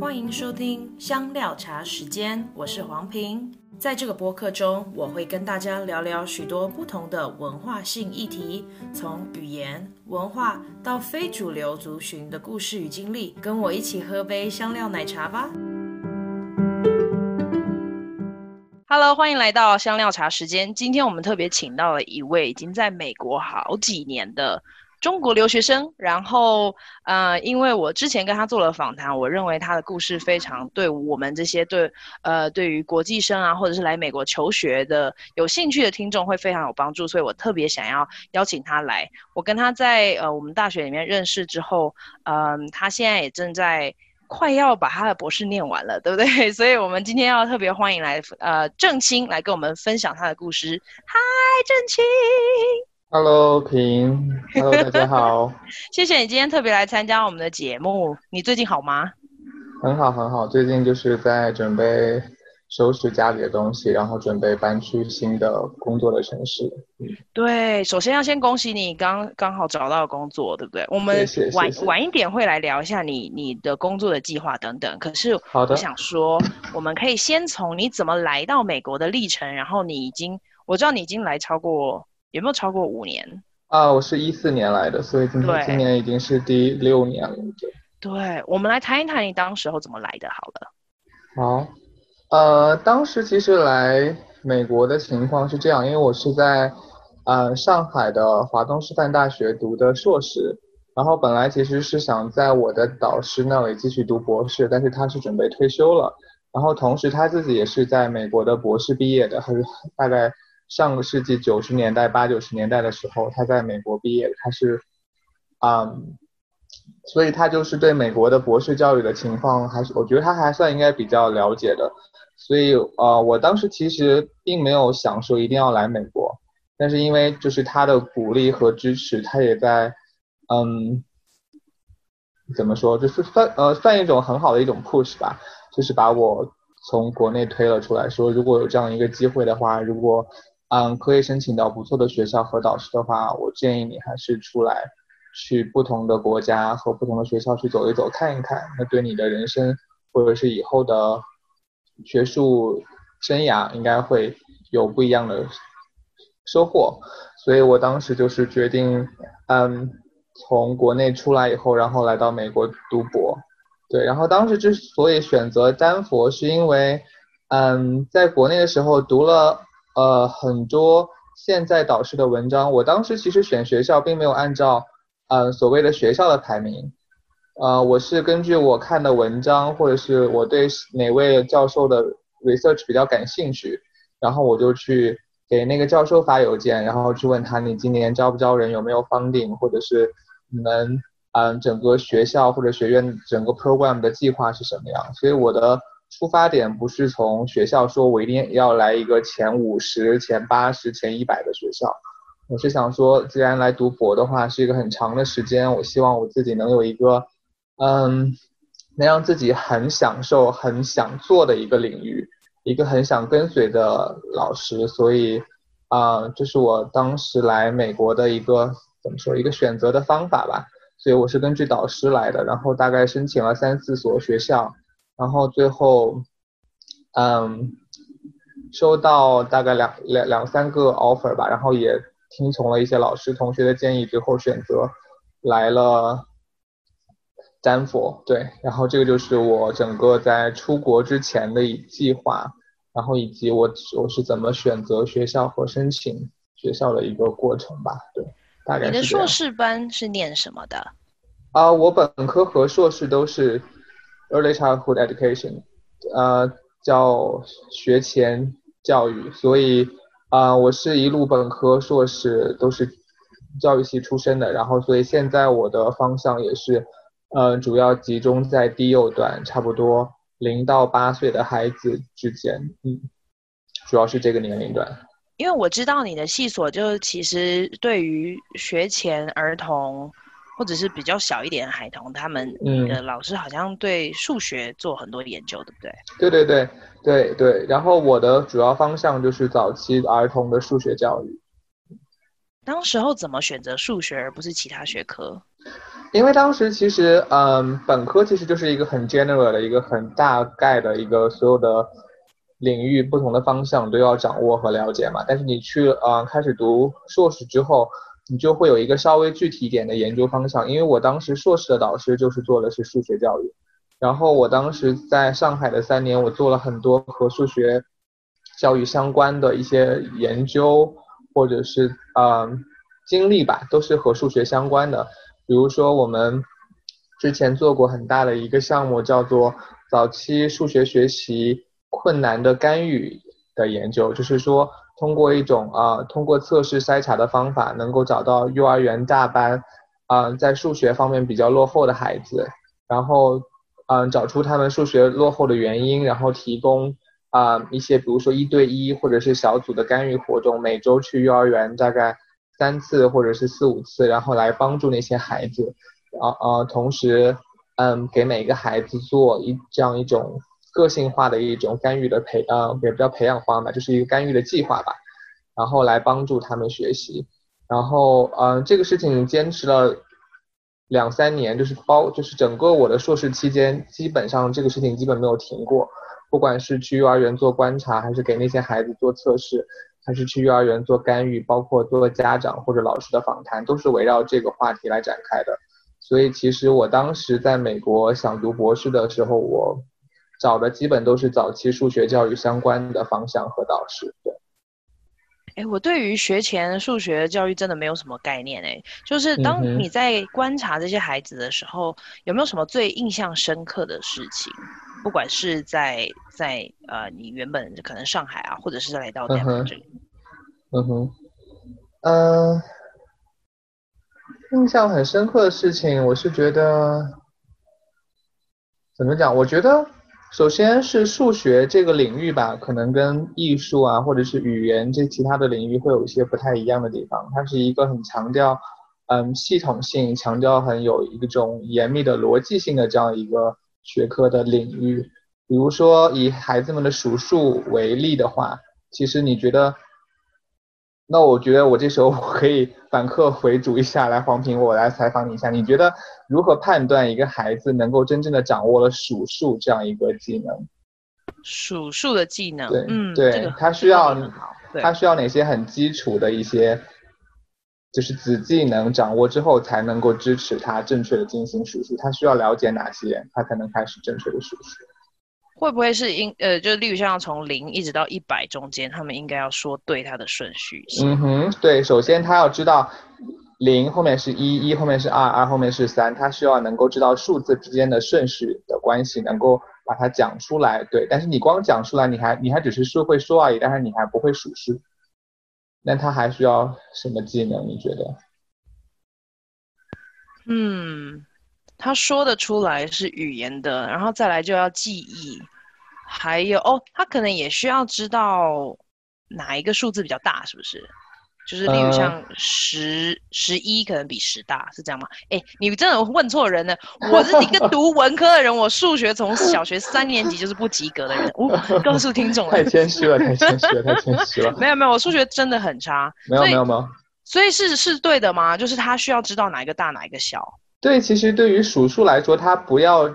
欢迎收听香料茶时间，我是黄平。在这个播客中，我会跟大家聊聊许多不同的文化性议题，从语言、文化到非主流族群的故事与经历。跟我一起喝杯香料奶茶吧。Hello，欢迎来到香料茶时间。今天我们特别请到了一位已经在美国好几年的中国留学生。然后，呃，因为我之前跟他做了访谈，我认为他的故事非常对我们这些对呃对于国际生啊，或者是来美国求学的有兴趣的听众会非常有帮助，所以我特别想要邀请他来。我跟他在呃我们大学里面认识之后，嗯、他现在也正在。快要把他的博士念完了，对不对？所以我们今天要特别欢迎来，呃，郑青来跟我们分享他的故事。嗨，郑青。Hello，平。Hello，大家好。谢谢你今天特别来参加我们的节目。你最近好吗？很好，很好。最近就是在准备。收拾家里的东西，然后准备搬去新的工作的城市。嗯，对，首先要先恭喜你刚刚好找到工作，对不对？我们晚晚一点会来聊一下你你的工作的计划等等。可是我想说，我们可以先从你怎么来到美国的历程，然后你已经我知道你已经来超过有没有超过五年？啊，我是一四年来的，所以今天今年已经是第六年了。对，对，我们来谈一谈你当时候怎么来的，好了。好。呃，当时其实来美国的情况是这样，因为我是在呃上海的华东师范大学读的硕士，然后本来其实是想在我的导师那里继续读博士，但是他是准备退休了，然后同时他自己也是在美国的博士毕业的，还是大概上个世纪九十年代八九十年代的时候他在美国毕业，他是嗯。所以他就是对美国的博士教育的情况，还是我觉得他还算应该比较了解的。所以呃，我当时其实并没有想说一定要来美国，但是因为就是他的鼓励和支持，他也在嗯，怎么说，就是算呃算一种很好的一种 push 吧，就是把我从国内推了出来，说如果有这样一个机会的话，如果嗯可以申请到不错的学校和导师的话，我建议你还是出来。去不同的国家和不同的学校去走一走，看一看，那对你的人生或者是以后的学术生涯应该会有不一样的收获。所以我当时就是决定，嗯，从国内出来以后，然后来到美国读博。对，然后当时之所以选择丹佛，是因为，嗯，在国内的时候读了呃很多现在导师的文章。我当时其实选学校并没有按照。呃，所谓的学校的排名，呃，我是根据我看的文章，或者是我对哪位教授的 research 比较感兴趣，然后我就去给那个教授发邮件，然后去问他，你今年招不招人，有没有 funding，或者是你们嗯、整个学校或者学院整个 program 的计划是什么样。所以我的出发点不是从学校说我一定要来一个前五十、前八十、前一百的学校。我是想说，既然来读博的话是一个很长的时间，我希望我自己能有一个，嗯，能让自己很享受、很想做的一个领域，一个很想跟随的老师，所以，啊、这是我当时来美国的一个怎么说一个选择的方法吧。所以我是根据导师来的，然后大概申请了三四所学校，然后最后，嗯，收到大概两两两三个 offer 吧，然后也。听从了一些老师同学的建议最后，选择来了丹佛。对，然后这个就是我整个在出国之前的一计划，然后以及我我是怎么选择学校和申请学校的一个过程吧。对，大概是。你的硕士班是念什么的？啊，我本科和硕士都是 Early Childhood Education，呃，叫学前教育，所以。啊、呃，我是一路本科、硕士都是教育系出身的，然后所以现在我的方向也是，呃，主要集中在低幼段，差不多零到八岁的孩子之间，嗯，主要是这个年龄段。因为我知道你的系所就是其实对于学前儿童或者是比较小一点的孩童，他们的老师好像对数学做很多研究，对不对？对对对。对对，然后我的主要方向就是早期儿童的数学教育。当时候怎么选择数学而不是其他学科？因为当时其实，嗯，本科其实就是一个很 general 的一个很大概的一个所有的领域不同的方向都要掌握和了解嘛。但是你去，嗯，开始读硕士之后，你就会有一个稍微具体一点的研究方向。因为我当时硕士的导师就是做的是数学教育，然后我当时在上海的三年，我做了很多和数学教育相关的一些研究，或者是，嗯，经历吧，都是和数学相关的。比如说，我们之前做过很大的一个项目，叫做早期数学学习困难的干预的研究，就是说通过一种啊、通过测试筛查的方法，能够找到幼儿园大班啊、在数学方面比较落后的孩子，然后嗯、找出他们数学落后的原因，然后提供啊、一些，比如说一对一或者是小组的干预活动，每周去幼儿园大概。三次或者是四五次，然后来帮助那些孩子，啊啊，同时，嗯，给每个孩子做一这样一种个性化的一种干预的培，呃，也不叫培养方吧，就是一个干预的计划吧，然后来帮助他们学习，然后，嗯，这个事情坚持了两三年，就是包，就是整个我的硕士期间，基本上这个事情基本没有停过，不管是去幼儿园做观察，还是给那些孩子做测试。还是去幼儿园做干预，包括做家长或者老师的访谈，都是围绕这个话题来展开的。所以其实我当时在美国想读博士的时候，我找的基本都是早期数学教育相关的方向和导师。对，哎，我对于学前数学教育真的没有什么概念哎。就是当你在观察这些孩子的时候，嗯、有没有什么最印象深刻的事情？不管是在在呃，你原本可能上海啊，或者是来到台湾这里，嗯哼，嗯、呃，印象很深刻的事情，我是觉得怎么讲？我觉得首先是数学这个领域吧，可能跟艺术啊，或者是语言这其他的领域会有一些不太一样的地方。它是一个很强调嗯系统性，强调很有一种严密的逻辑性的这样一个。学科的领域，比如说以孩子们的数数为例的话，其实你觉得，那我觉得我这时候我可以反客为主一下，来黄平，我来采访你一下，你觉得如何判断一个孩子能够真正的掌握了数数这样一个技能？数数的技能，对，嗯，对，这个、他需要，对他需要哪些很基础的一些？就是子技能掌握之后，才能够支持他正确的进行数数。他需要了解哪些，他才能开始正确的数数？会不会是应呃，就例如像从零一直到一百中间，他们应该要说对它的顺序？嗯哼，对，首先他要知道零后面是一，一后面是二，二后面是三，他需要能够知道数字之间的顺序的关系，能够把它讲出来。对，但是你光讲出来，你还你还只是说会说而已，但是你还不会数数。那他还需要什么技能？你觉得？嗯，他说得出来是语言的，然后再来就要记忆，还有哦，他可能也需要知道哪一个数字比较大，是不是？就是例如像十十一可能比十大，是这样吗？哎，你真的问错人了。我是一个 读文科的人，我数学从小学三年级就是不及格的人。我、哦、告诉听众了，太谦虚了，太谦虚了，太谦虚了。没有没有，我数学真的很差。没有没有没有。所以是是对的吗？就是他需要知道哪一个大，哪一个小？对，其实对于数数来说，它不要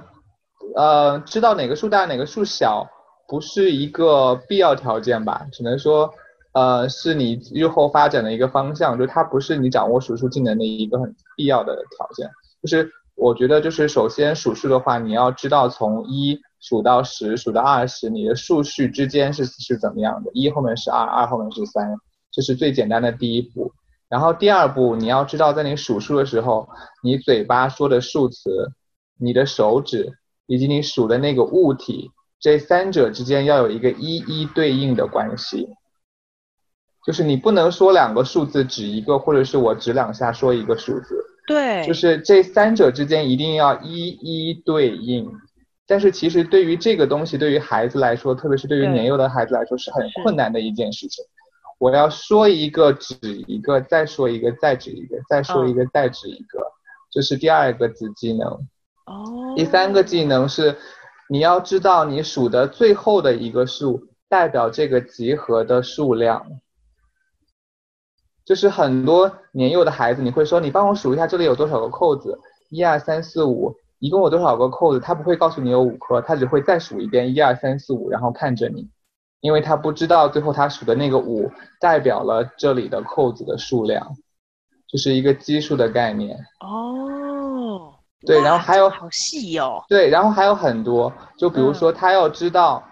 呃知道哪个数大哪个数小，不是一个必要条件吧？只能说。呃，是你日后发展的一个方向，就它不是你掌握数数技能的一个很必要的条件。就是我觉得，就是首先数数的话，你要知道从一数到十，数到二十，你的数序之间是是怎么样的，一后面是二，二后面是三，这是最简单的第一步。然后第二步，你要知道在你数数的时候，你嘴巴说的数词，你的手指以及你数的那个物体，这三者之间要有一个一一对应的关系。就是你不能说两个数字指一个，或者是我指两下说一个数字。对，就是这三者之间一定要一一对应。但是其实对于这个东西，对于孩子来说，特别是对于年幼的孩子来说，是很困难的一件事情。我要说一个指一个，再说一个再指一个，再说一个再指一个，这是第二个子技能。哦。第三个技能是，你要知道你数的最后的一个数代表这个集合的数量。就是很多年幼的孩子，你会说你帮我数一下这里有多少个扣子，一二三四五，一共有多少个扣子？他不会告诉你有五颗，他只会再数一遍一二三四五，然后看着你，因为他不知道最后他数的那个五代表了这里的扣子的数量，就是一个基数的概念。哦，对，然后还有好细哦。对，然后还有很多，就比如说他要知道。嗯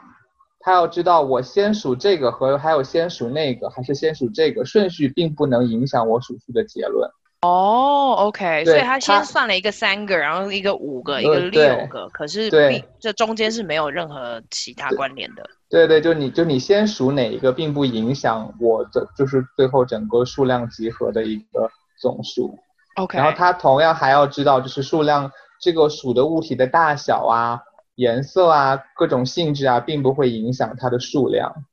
他要知道我先数这个和还有先数那个还是先数这个顺序并不能影响我数数的结论。哦，OK，所以他先算了一个三个，然后一个五个，一个六个，可是对，这中间是没有任何其他关联的。对对，就你就你先数哪一个，并不影响我的就是最后整个数量集合的一个总数。OK，然后他同样还要知道就是数量这个数的物体的大小啊。颜色啊，各种性质啊，并不会影响它的数量。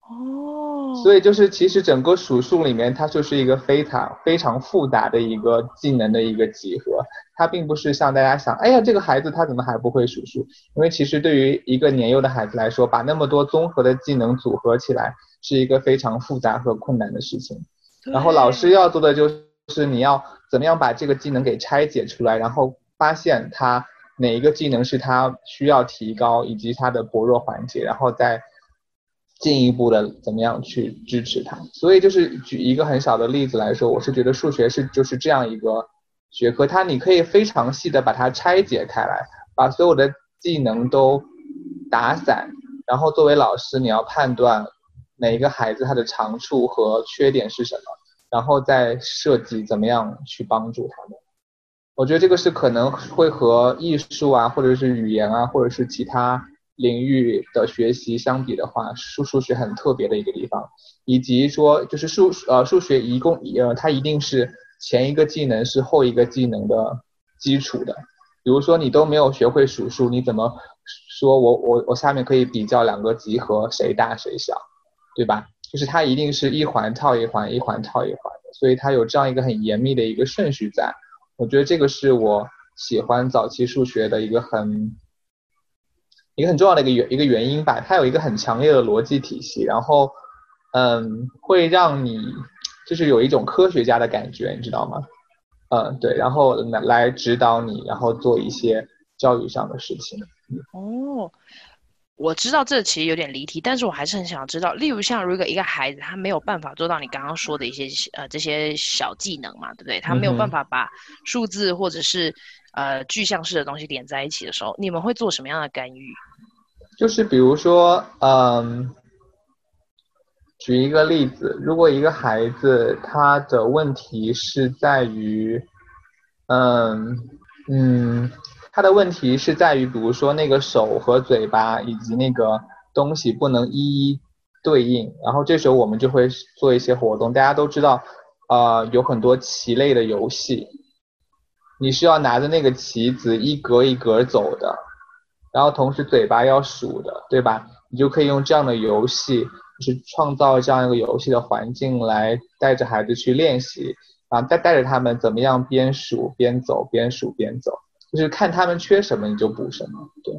哦，所以就是其实整个数数里面，它就是一个非常非常复杂的一个技能的一个集合。它并不是像大家想，哎呀，这个孩子他怎么还不会数数？因为其实对于一个年幼的孩子来说，把那么多综合的技能组合起来，是一个非常复杂和困难的事情。然后老师要做的就是你要怎么样把这个技能给拆解出来，然后发现它。哪一个技能是他需要提高，以及他的薄弱环节，然后再进一步的怎么样去支持他。所以就是举一个很小的例子来说，我是觉得数学是就是这样一个学科，它你可以非常细的把它拆解开来，把所有的技能都打散，然后作为老师你要判断每一个孩子他的长处和缺点是什么，然后再设计怎么样去帮助他们。我觉得这个是可能会和艺术啊，或者是语言啊，或者是其他领域的学习相比的话，数数学很特别的一个地方，以及说就是数呃数学一共呃它一定是前一个技能是后一个技能的基础的。比如说你都没有学会数数，你怎么说我我我下面可以比较两个集合谁大谁小，对吧？就是它一定是一环套一环，一环套一环的，所以它有这样一个很严密的一个顺序在。我觉得这个是我喜欢早期数学的一个很一个很重要的一个原一个原因吧，它有一个很强烈的逻辑体系，然后嗯，会让你就是有一种科学家的感觉，你知道吗？嗯，对，然后来指导你，然后做一些教育上的事情。哦。我知道这其实有点离题，但是我还是很想要知道，例如像如果一个孩子他没有办法做到你刚刚说的一些呃这些小技能嘛，对不对？他没有办法把数字或者是呃具象式的东西连在一起的时候，你们会做什么样的干预？就是比如说，嗯，举一个例子，如果一个孩子他的问题是在于，嗯嗯。他的问题是在于，比如说那个手和嘴巴以及那个东西不能一一对应，然后这时候我们就会做一些活动。大家都知道，呃，有很多棋类的游戏，你是要拿着那个棋子一格一格走的，然后同时嘴巴要数的，对吧？你就可以用这样的游戏，就是创造这样一个游戏的环境来带着孩子去练习，啊，带带着他们怎么样边数边走，边数边走。就是看他们缺什么，你就补什么，对。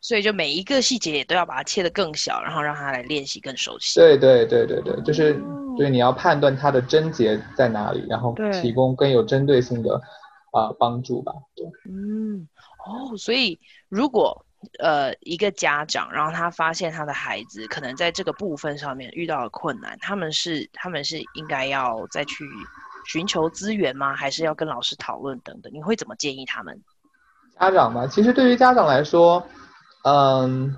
所以就每一个细节也都要把它切得更小，然后让他来练习更熟悉。对对对对对，就是对你要判断他的症结在哪里，然后提供更有针对性的啊、呃、帮助吧。对。嗯，哦，所以如果呃一个家长，然后他发现他的孩子可能在这个部分上面遇到了困难，他们是他们是应该要再去寻求资源吗？还是要跟老师讨论等等？你会怎么建议他们？家长嘛，其实对于家长来说，嗯，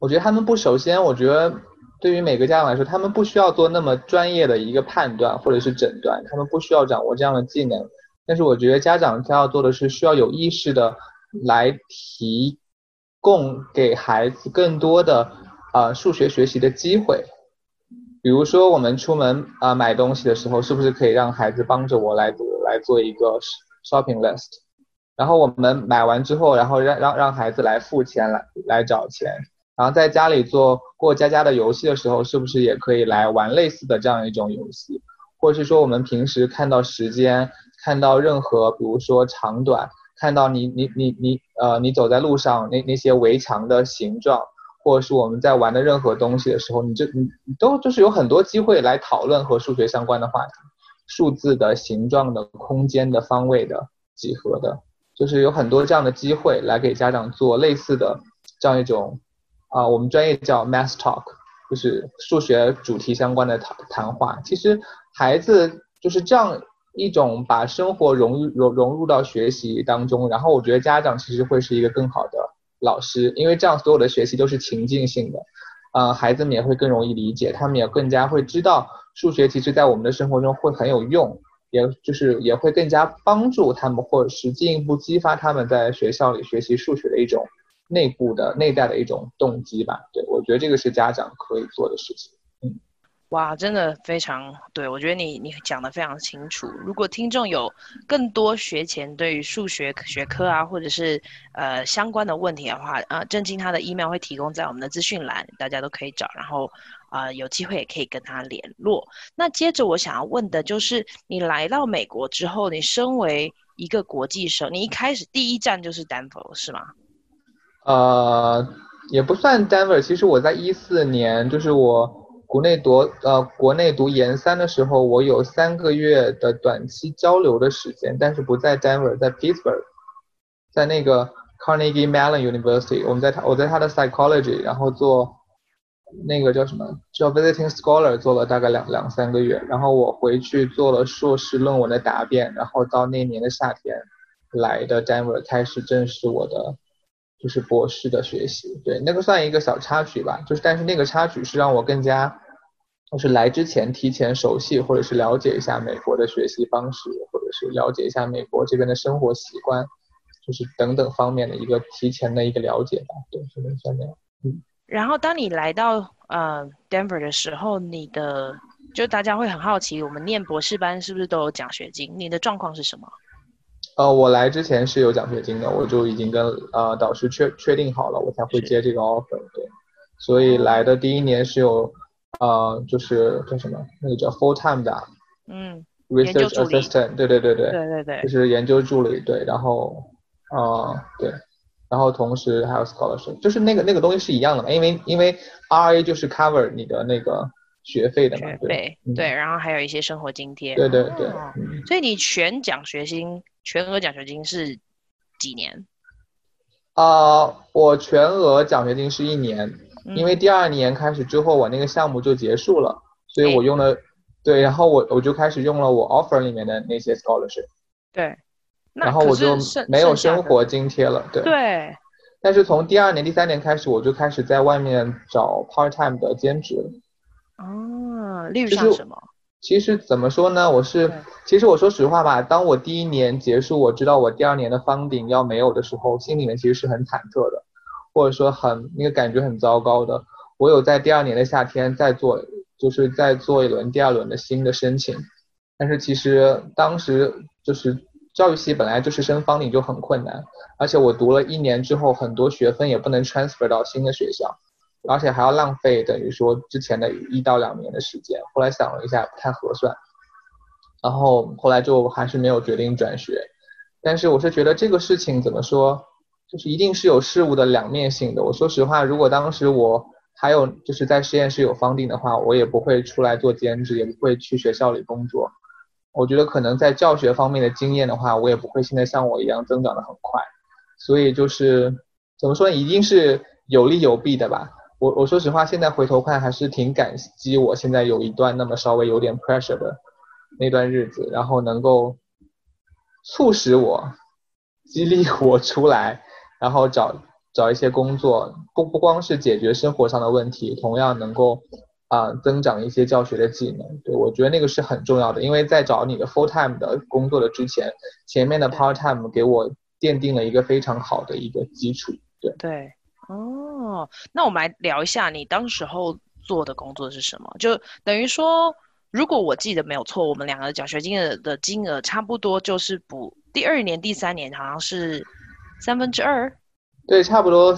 我觉得他们不，首先，我觉得对于每个家长来说，他们不需要做那么专业的一个判断或者是诊断，他们不需要掌握这样的技能。但是我觉得家长他要做的是需要有意识的来提供给孩子更多的呃数学学习的机会。比如说我们出门啊、买东西的时候，是不是可以让孩子帮着我来来做一个 shopping list？然后我们买完之后，然后让让让孩子来付钱来来找钱，然后在家里做过家家的游戏的时候，是不是也可以来玩类似的这样一种游戏？或者是说我们平时看到时间，看到任何比如说长短，看到你你你你呃你走在路上那那些围墙的形状，或者是我们在玩的任何东西的时候，你就你你都就是有很多机会来讨论和数学相关的话题，数字的形状的、空间的、方位的、几何的，就是有很多这样的机会来给家长做类似的这样一种啊，我们专业叫 Math Talk，就是数学主题相关的谈谈话。其实孩子就是这样一种把生活融入融融入到学习当中，然后我觉得家长其实会是一个更好的。老师，因为这样所有的学习都是情境性的，呃，孩子们也会更容易理解，他们也更加会知道数学其实在我们的生活中会很有用，也就是也会更加帮助他们，或者是进一步激发他们在学校里学习数学的一种内部的内在的一种动机吧。对，我觉得这个是家长可以做的事情。嗯哇，真的非常对，我觉得你你讲的非常清楚。如果听众有更多学前对于数学学科啊，或者是呃相关的问题的话，呃，正经他的 email 会提供在我们的资讯栏，大家都可以找，然后啊、有机会也可以跟他联络。那接着我想要问的就是，你来到美国之后，你身为一个国际生，你一开始第一站就是丹佛是吗？呃，也不算丹佛，其实我在一四年就是我。国内读呃，国内读研三的时候，我有三个月的短期交流的时间，但是不在 Denver，在 Pittsburgh，在那个 Carnegie Mellon University，我们在我在他的 Psychology，然后做那个叫什么叫 Visiting Scholar，做了大概两两三个月，然后我回去做了硕士论文的答辩，然后到那年的夏天来的 Denver，开始正式我的。就是博士的学习，对，那个算一个小插曲吧。就是，但是那个插曲是让我更加，就是来之前提前熟悉或者是了解一下美国的学习方式，或者是了解一下美国这边的生活习惯，就是等等方面的一个提前的一个了解吧。对，是这样。嗯。然后当你来到呃 Denver 的时候，你的就大家会很好奇，我们念博士班是不是都有奖学金？你的状况是什么？呃，我来之前是有奖学金的，我就已经跟呃导师确确定好了，我才会接这个 offer。对，所以来的第一年是有，呃，就是叫什么，那个叫 full time 的，嗯，research assistant，对对对对，对对对，就是研究助理，对，然后，呃，对，然后同时还有 scholarship，就是那个那个东西是一样的嘛，因为因为 RA 就是 cover 你的那个。学费的嘛，对对，然后还有一些生活津贴，对对对，所以你全奖学金、全额奖学金是几年？啊，我全额奖学金是一年，因为第二年开始之后，我那个项目就结束了，所以我用了，对，然后我我就开始用了我 offer 里面的那些 scholarship，对，然后我就没有生活津贴了，对对，但是从第二年、第三年开始，我就开始在外面找 part time 的兼职。哦，例如像什么？其实怎么说呢？我是，其实我说实话吧，当我第一年结束，我知道我第二年的 funding 要没有的时候，心里面其实是很忐忑的，或者说很那个感觉很糟糕的。我有在第二年的夏天再做，就是再做一轮第二轮的新的申请，但是其实当时就是教育系本来就是升 funding 就很困难，而且我读了一年之后，很多学分也不能 transfer 到新的学校。而且还要浪费等于说之前的一到两年的时间，后来想了一下不太合算，然后后来就还是没有决定转学。但是我是觉得这个事情怎么说，就是一定是有事物的两面性的。我说实话，如果当时我还有就是在实验室有方定的话，我也不会出来做兼职，也不会去学校里工作。我觉得可能在教学方面的经验的话，我也不会现在像我一样增长的很快。所以就是怎么说呢，一定是有利有弊的吧。我我说实话，现在回头看还是挺感激我现在有一段那么稍微有点 pressure 的那段日子，然后能够促使我、激励我出来，然后找找一些工作，不不光是解决生活上的问题，同样能够啊、呃、增长一些教学的技能。对，我觉得那个是很重要的，因为在找你的 full time 的工作的之前，前面的 part time 给我奠定了一个非常好的一个基础。对对。哦，那我们来聊一下你当时候做的工作是什么？就等于说，如果我记得没有错，我们两个的奖学金的的金额差不多，就是补第二年、第三年好像是三分之二。对，差不多，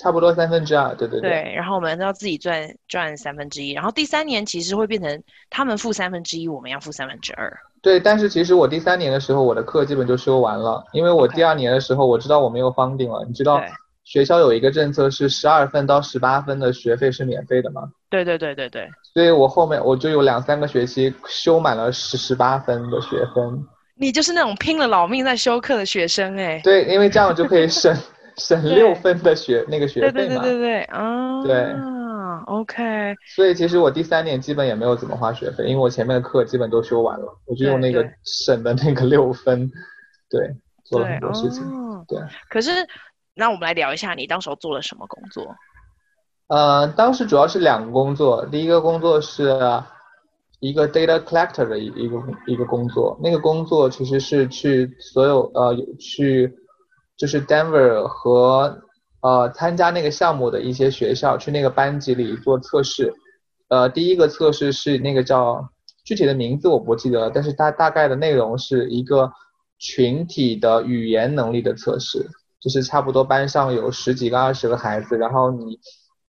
差不多三分之二。对对对。对，然后我们要自己赚赚三分之一，然后第三年其实会变成他们付三分之一，我们要付三分之二。对，但是其实我第三年的时候，我的课基本就修完了，因为我第二年的时候，我知道我没有 funding 了，你知道。学校有一个政策是十二分到十八分的学费是免费的吗？对对对对对。所以我后面我就有两三个学期修满了十十八分的学分。你就是那种拼了老命在修课的学生哎。对，因为这样就可以省省六分的学那个学费嘛。对对对对对啊。对。OK。所以其实我第三年基本也没有怎么花学费，因为我前面的课基本都修完了，我就用那个省的那个六分，对，对做了很多事情。对。对可是。那我们来聊一下，你当时候做了什么工作？呃，当时主要是两个工作，第一个工作是一个 data collector 的一一个一个工作，那个工作其实是去所有呃去就是 Denver 和呃参加那个项目的一些学校去那个班级里做测试，呃，第一个测试是那个叫具体的名字我不记得了，但是它大概的内容是一个群体的语言能力的测试。就是差不多班上有十几个、二十个孩子，然后你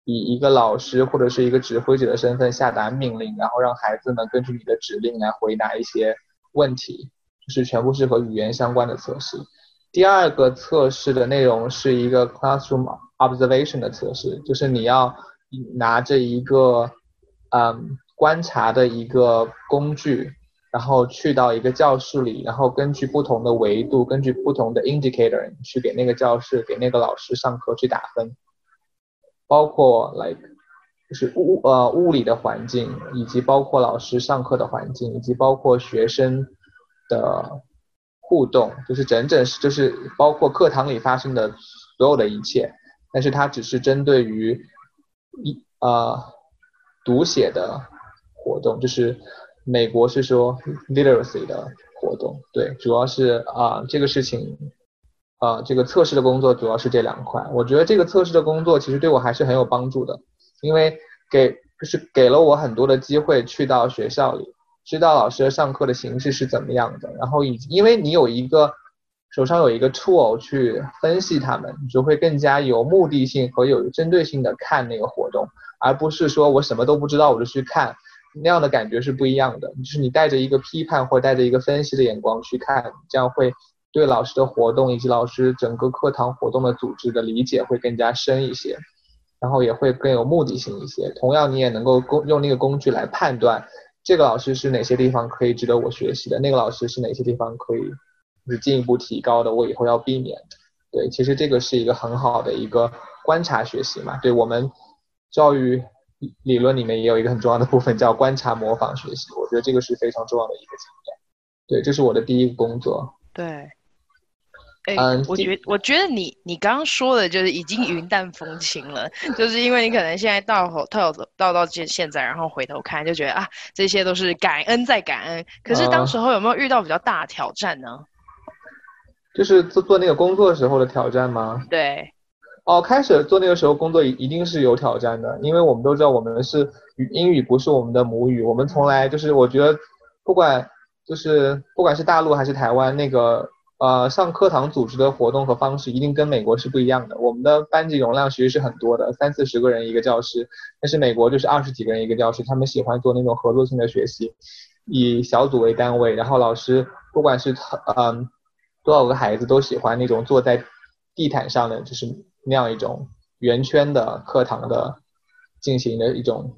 以一个老师或者是一个指挥者的身份下达命令，然后让孩子们根据你的指令来回答一些问题，就是全部是和语言相关的测试。第二个测试的内容是一个 classroom observation 的测试，就是你要拿着一个嗯观察的一个工具。然后去到一个教室里，然后根据不同的维度，根据不同的 indicator 去给那个教室、给那个老师上课去打分，包括 like 就是物呃物理的环境，以及包括老师上课的环境，以及包括学生的互动，就是整整是就是包括课堂里发生的所有的一切，但是它只是针对于一呃读写的活动，就是。美国是说 literacy 的活动，对，主要是啊、这个事情，啊、这个测试的工作主要是这两块。我觉得这个测试的工作其实对我还是很有帮助的，因为给就是给了我很多的机会去到学校里，知道老师的上课的形式是怎么样的，然后以因为你有一个手上有一个 tool 去分析他们，你就会更加有目的性和有针对性的看那个活动，而不是说我什么都不知道我就去看。那样的感觉是不一样的，就是你带着一个批判或带着一个分析的眼光去看，这样会对老师的活动以及老师整个课堂活动的组织的理解会更加深一些，然后也会更有目的性一些。同样，你也能够工用那个工具来判断这个老师是哪些地方可以值得我学习的，那个老师是哪些地方可以就是进一步提高的，我以后要避免。对，其实这个是一个很好的一个观察学习嘛，对我们教育。理论里面也有一个很重要的部分叫观察模仿学习，我觉得这个是非常重要的一个经验。对，这是我的第一个工作。对，哎，嗯，我觉我觉得你你刚刚说的就是已经云淡风轻了，就是因为你可能现在到到到到现现在，然后回头看就觉得啊，这些都是感恩再感恩。可是当时候有没有遇到比较大的挑战呢？嗯，就是做做那个工作时候的挑战吗？对。哦，开始做那个时候工作一一定是有挑战的，因为我们都知道我们是英语不是我们的母语，我们从来就是我觉得不管就是不管是大陆还是台湾那个呃上课堂组织的活动和方式一定跟美国是不一样的。我们的班级容量其实是很多的，三四十个人一个教室，但是美国就是二十几个人一个教室，他们喜欢做那种合作性的学习，以小组为单位，然后老师不管是嗯、多少个孩子都喜欢那种坐在地毯上的就是。那样一种圆圈的课堂的进行的一种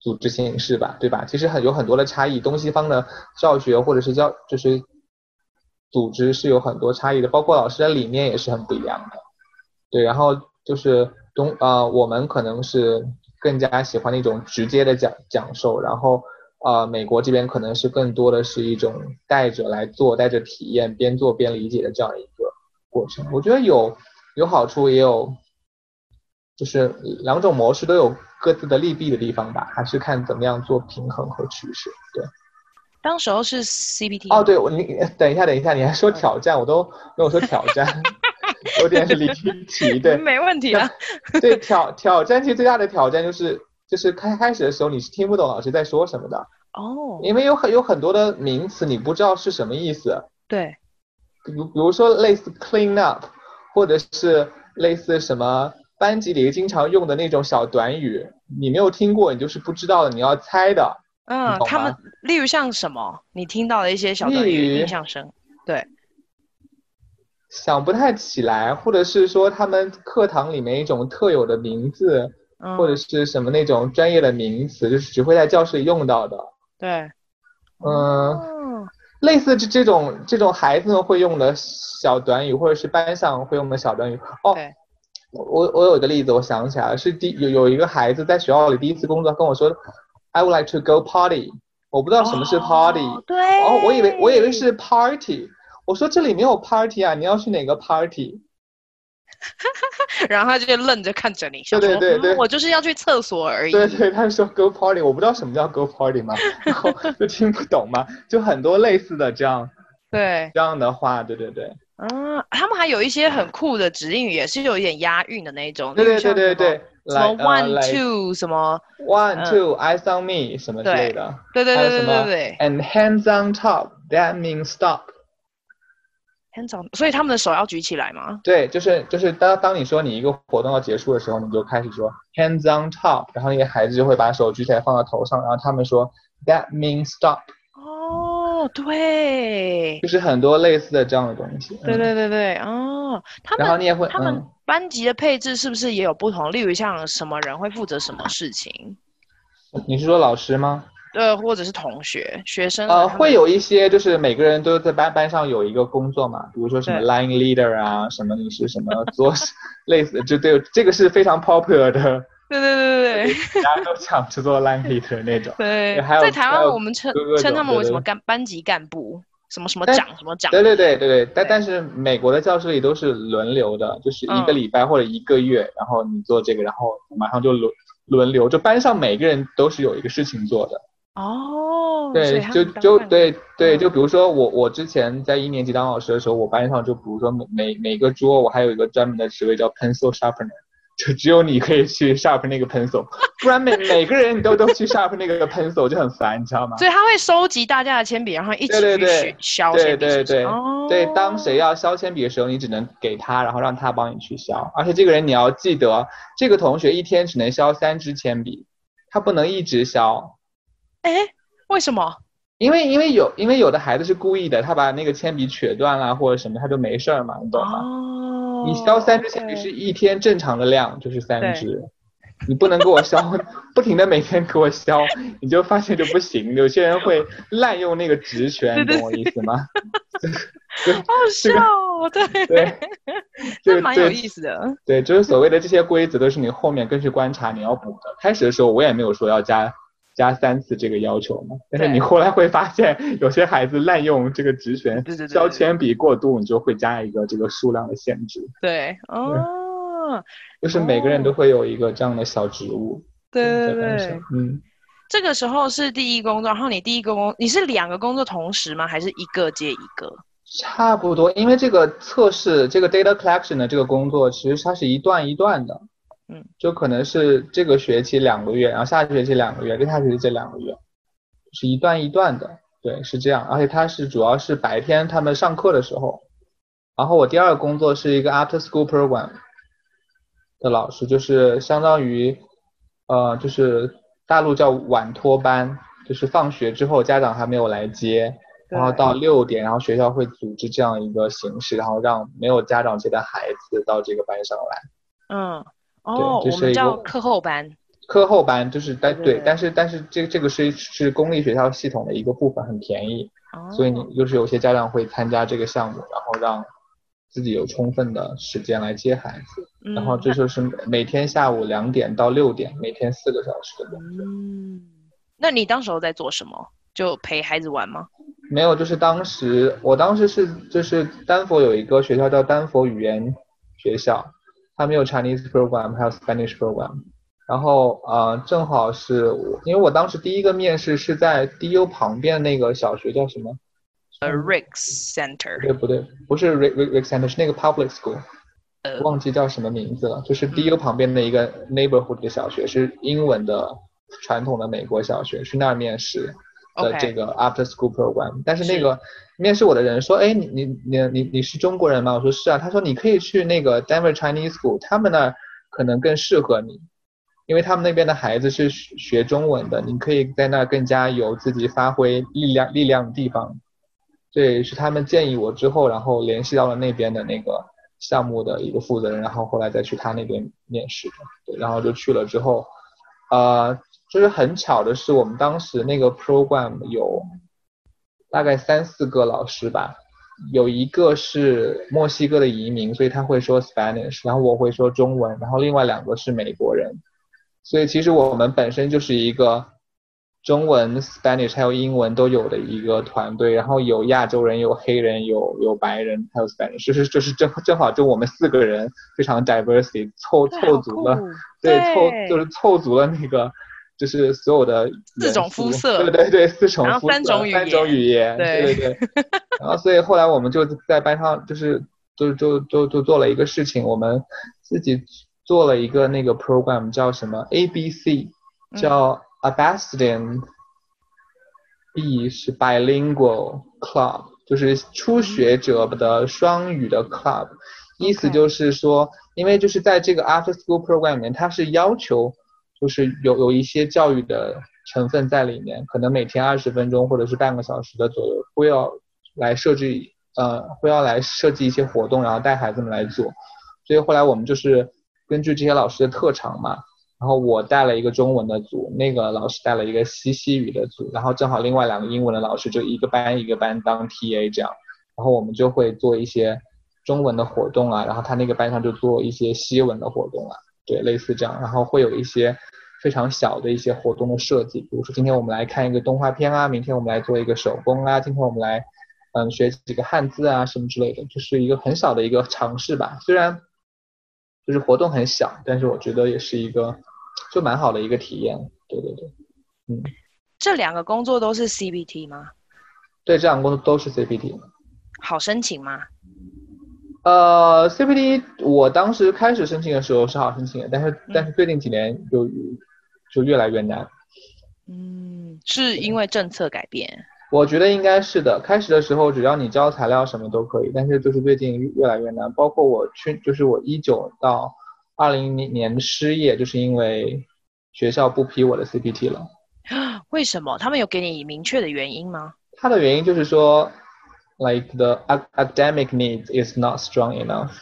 组织形式吧，对吧？其实很有很多的差异，东西方的教学或者是教就是组织是有很多差异的，包括老师的理念也是很不一样的。对，然后就是东啊、呃，我们可能是更加喜欢那种直接的讲讲授，然后啊、呃，美国这边可能是更多的是一种带着来做，带着体验，边做边理解的这样一个过程。我觉得有。有好处也有，就是两种模式都有各自的利弊的地方吧，还是看怎么样做平衡和取舍。对，当时候是 CBT 哦，对，我你等一下，等一下，你还说挑战，我都没有说挑战，有点是离题。对，没问题啊。对，挑挑战其实最大的挑战就是就是开开始的时候你是听不懂老师在说什么的哦，因为有很有很多的名词你不知道是什么意思。对，比如比如说类似 clean up。或者是类似什么班级里经常用的那种小短语，你没有听过，你就是不知道的，你要猜的。嗯，他们例如像什么，你听到的一些小短语，印象深。对，想不太起来，或者是说他们课堂里面一种特有的名字，嗯、或者是什么那种专业的名词，就是只会在教室里用到的。对，嗯、哦，类似这这种这种孩子们会用的小短语，或者是班上会用的小短语。哦，对我我有一个例子，我想起来了，是第有有一个孩子在学校里第一次工作，跟我说，I would like to go party。我不知道什么是 party，哦，对，哦，我以为我以为是 party。我说这里没有 party 啊，你要去哪个 party？然后他就愣着看着你，对对对对，嗯，我就是要去厕所而已。对对，他说 go party，我不知道什么叫 go party 嘛，然后就听不懂嘛，就很多类似的这样，对这样的话，对对对。嗯，他们还有一些很酷的指令语，也是有一点押韵的那种。对对对对对，什么 one two 什么 one two eyes on me 什么之类的。对对对对对对。And hands on top，that means stop。hands on，所以他们的手要举起来吗？对，就是就是当当你说你一个活动要结束的时候，你就开始说 hands on top，然后那些孩子就会把手举起来放到头上，然后他们说 that means stop。哦，对，就是很多类似的这样的东西。对对对对，哦，他们然后你也会，他们班级的配置是不是也有不同？例如像什么人会负责什么事情？你是说老师吗？对，或者是同学、学生？呃，会有一些，就是每个人都在班班上有一个工作嘛，比如说什么 line leader 啊，什么你是什么做 类似，就对，这个是非常 popular 的。对对对对对，大家都想去做 line leader 那种。对，还有在台湾我们称称他们为什么干班级干部，什么什么长什么长。对对对对对，但但是美国的教室里都是轮流的，就是一个礼拜或者一个月，然后你做这个，然后马上就轮轮流，就班上每个人都是有一个事情做的。哦，对，就就对对，就比如说我我之前在一年级当老师的时候，我班上就比如说每每每个桌我还有一个专门的职位叫 pencil sharpener，就只有你可以去 sharpen 那个 pencil，不然每每个人你都都去 sharpen 那个 pencil 就很烦，你知道吗？所以他会收集大家的铅笔，然后一起去削铅笔。对对对，对，当谁要削铅笔的时候，你只能给他，然后让他帮你去削。而且这个人你要记得，这个同学一天只能削三支铅笔，他不能一直削。哎，为什么？因为因为有因为有的孩子是故意的，他把那个铅笔削断了或者什么，他就没事儿嘛，你懂吗？哦。你削三支铅笔是一天正常的量，就是三支。你不能给我削，不停的每天给我削，你就发现就不行。有些人会滥用那个职权，你懂我意思吗？好笑哦，对对，这蛮有意思的。对，就是所谓的这些规则都是你后面根据观察你要补的。开始的时候我也没有说要加。加三次这个要求嘛，但是你后来会发现有些孩子滥用这个职权，削铅笔过度，你就会加一个这个数量的限制。对，哦，就是每个人都会有一个这样的小职务。对对对，嗯，这个时候是第一工作，然后你第一个工，你是两个工作同时吗？还是一个接一个？差不多，因为这个测试这个 data collection 的这个工作，其实它是一段一段的。嗯，就可能是这个学期两个月，然后下学期两个月，再下学期这两个月，是一段一段的，对，是这样。而且它是主要是白天他们上课的时候，然后我第二个工作是一个 after school program 的老师，就是相当于，呃，就是大陆叫晚托班，就是放学之后家长还没有来接，然后到六点，然后学校会组织这样一个形式，然后让没有家长接的孩子到这个班上来。嗯。哦，我们叫课后班。课后班就是但对，但是但是这这个是是公立学校系统的一个部分，很便宜，所以你就是有些家长会参加这个项目，然后让自己有充分的时间来接孩子，然后这就是每天下午两点到六点，每天四个小时的工作。嗯，那你当时候在做什么？就陪孩子玩吗？没有，就是当时我当时是就是丹佛有一个学校叫丹佛语言学校。他没有 Chinese program，还有 Spanish program，然后呃，正好是我，因为我当时第一个面试是在 DU 旁边那个小学叫什么？呃，Ricks Center。对不对？不是 Rick Rick Center，是那个 public school，呃，忘记叫什么名字了。就是 DU 旁边的一个 neighborhood 的小学，嗯、是英文的传统的美国小学，去那儿面试的这个 after school program。但是那个。面试我的人说：“哎，你你你你你是中国人吗？”我说：“是啊。”他说：“你可以去那个 Denver Chinese School，他们那儿可能更适合你，因为他们那边的孩子是学中文的，你可以在那儿更加有自己发挥力量力量的地方。”对，是他们建议我之后，然后联系到了那边的那个项目的一个负责人，然后后来再去他那边面试的。对，然后就去了之后，呃，就是很巧的是，我们当时那个 program 有大概三四个老师吧，有一个是墨西哥的移民，所以他会说 Spanish，然后我会说中文，然后另外两个是美国人，所以其实我们本身就是一个。中文、Spanish 还有英文都有的一个团队，然后有亚洲人、有黑人、有有白人，还有 Spanish，就是就是正正好就我们四个人非常 diversity，凑凑足了，对，对凑就是凑足了那个就是所有的四种肤色，对对对，四种肤色，三种语言，三种语言，对对对，然后所以后来我们就在班上就是就就就就做了一个事情，我们自己做了一个那个 program 叫什么 ABC，叫。嗯。Abastian B 是 bilingual club，就是初学者的双语的 club，意思就是说，因为就是在这个 after school program 里面，它是要求就是有有一些教育的成分在里面，可能每天二十分钟或者是半个小时的左右，会要来设置呃会要来设计一些活动，然后带孩子们来做，所以后来我们就是根据这些老师的特长嘛。然后我带了一个中文的组，那个老师带了一个西西语的组，然后正好另外两个英文的老师就一个班一个班当 TA 这样，然后我们就会做一些中文的活动啊，然后他那个班上就做一些西文的活动啊，对，类似这样，然后会有一些非常小的一些活动的设计，比如说今天我们来看一个动画片啊，明天我们来做一个手工啊，今天我们来嗯学几个汉字啊什么之类的，就是一个很小的一个尝试吧，虽然就是活动很小，但是我觉得也是一个。就蛮好的一个体验，对对对，嗯，这两个工作都是 CBT 吗？对，这两个工作都是 CBT。好申请吗？呃，CPT 我当时开始申请的时候是好申请的，但是、嗯、但是最近几年就就越来越难。嗯，是因为政策改变？我觉得应该是的。开始的时候只要你交材料什么都可以，但是就是最近越来越难。包括我去，就是我一九到。二零年失业，就是因为学校不批我的 CPT 了。为什么？他们有给你明确的原因吗？他的原因就是说，like the academic needs is not strong enough。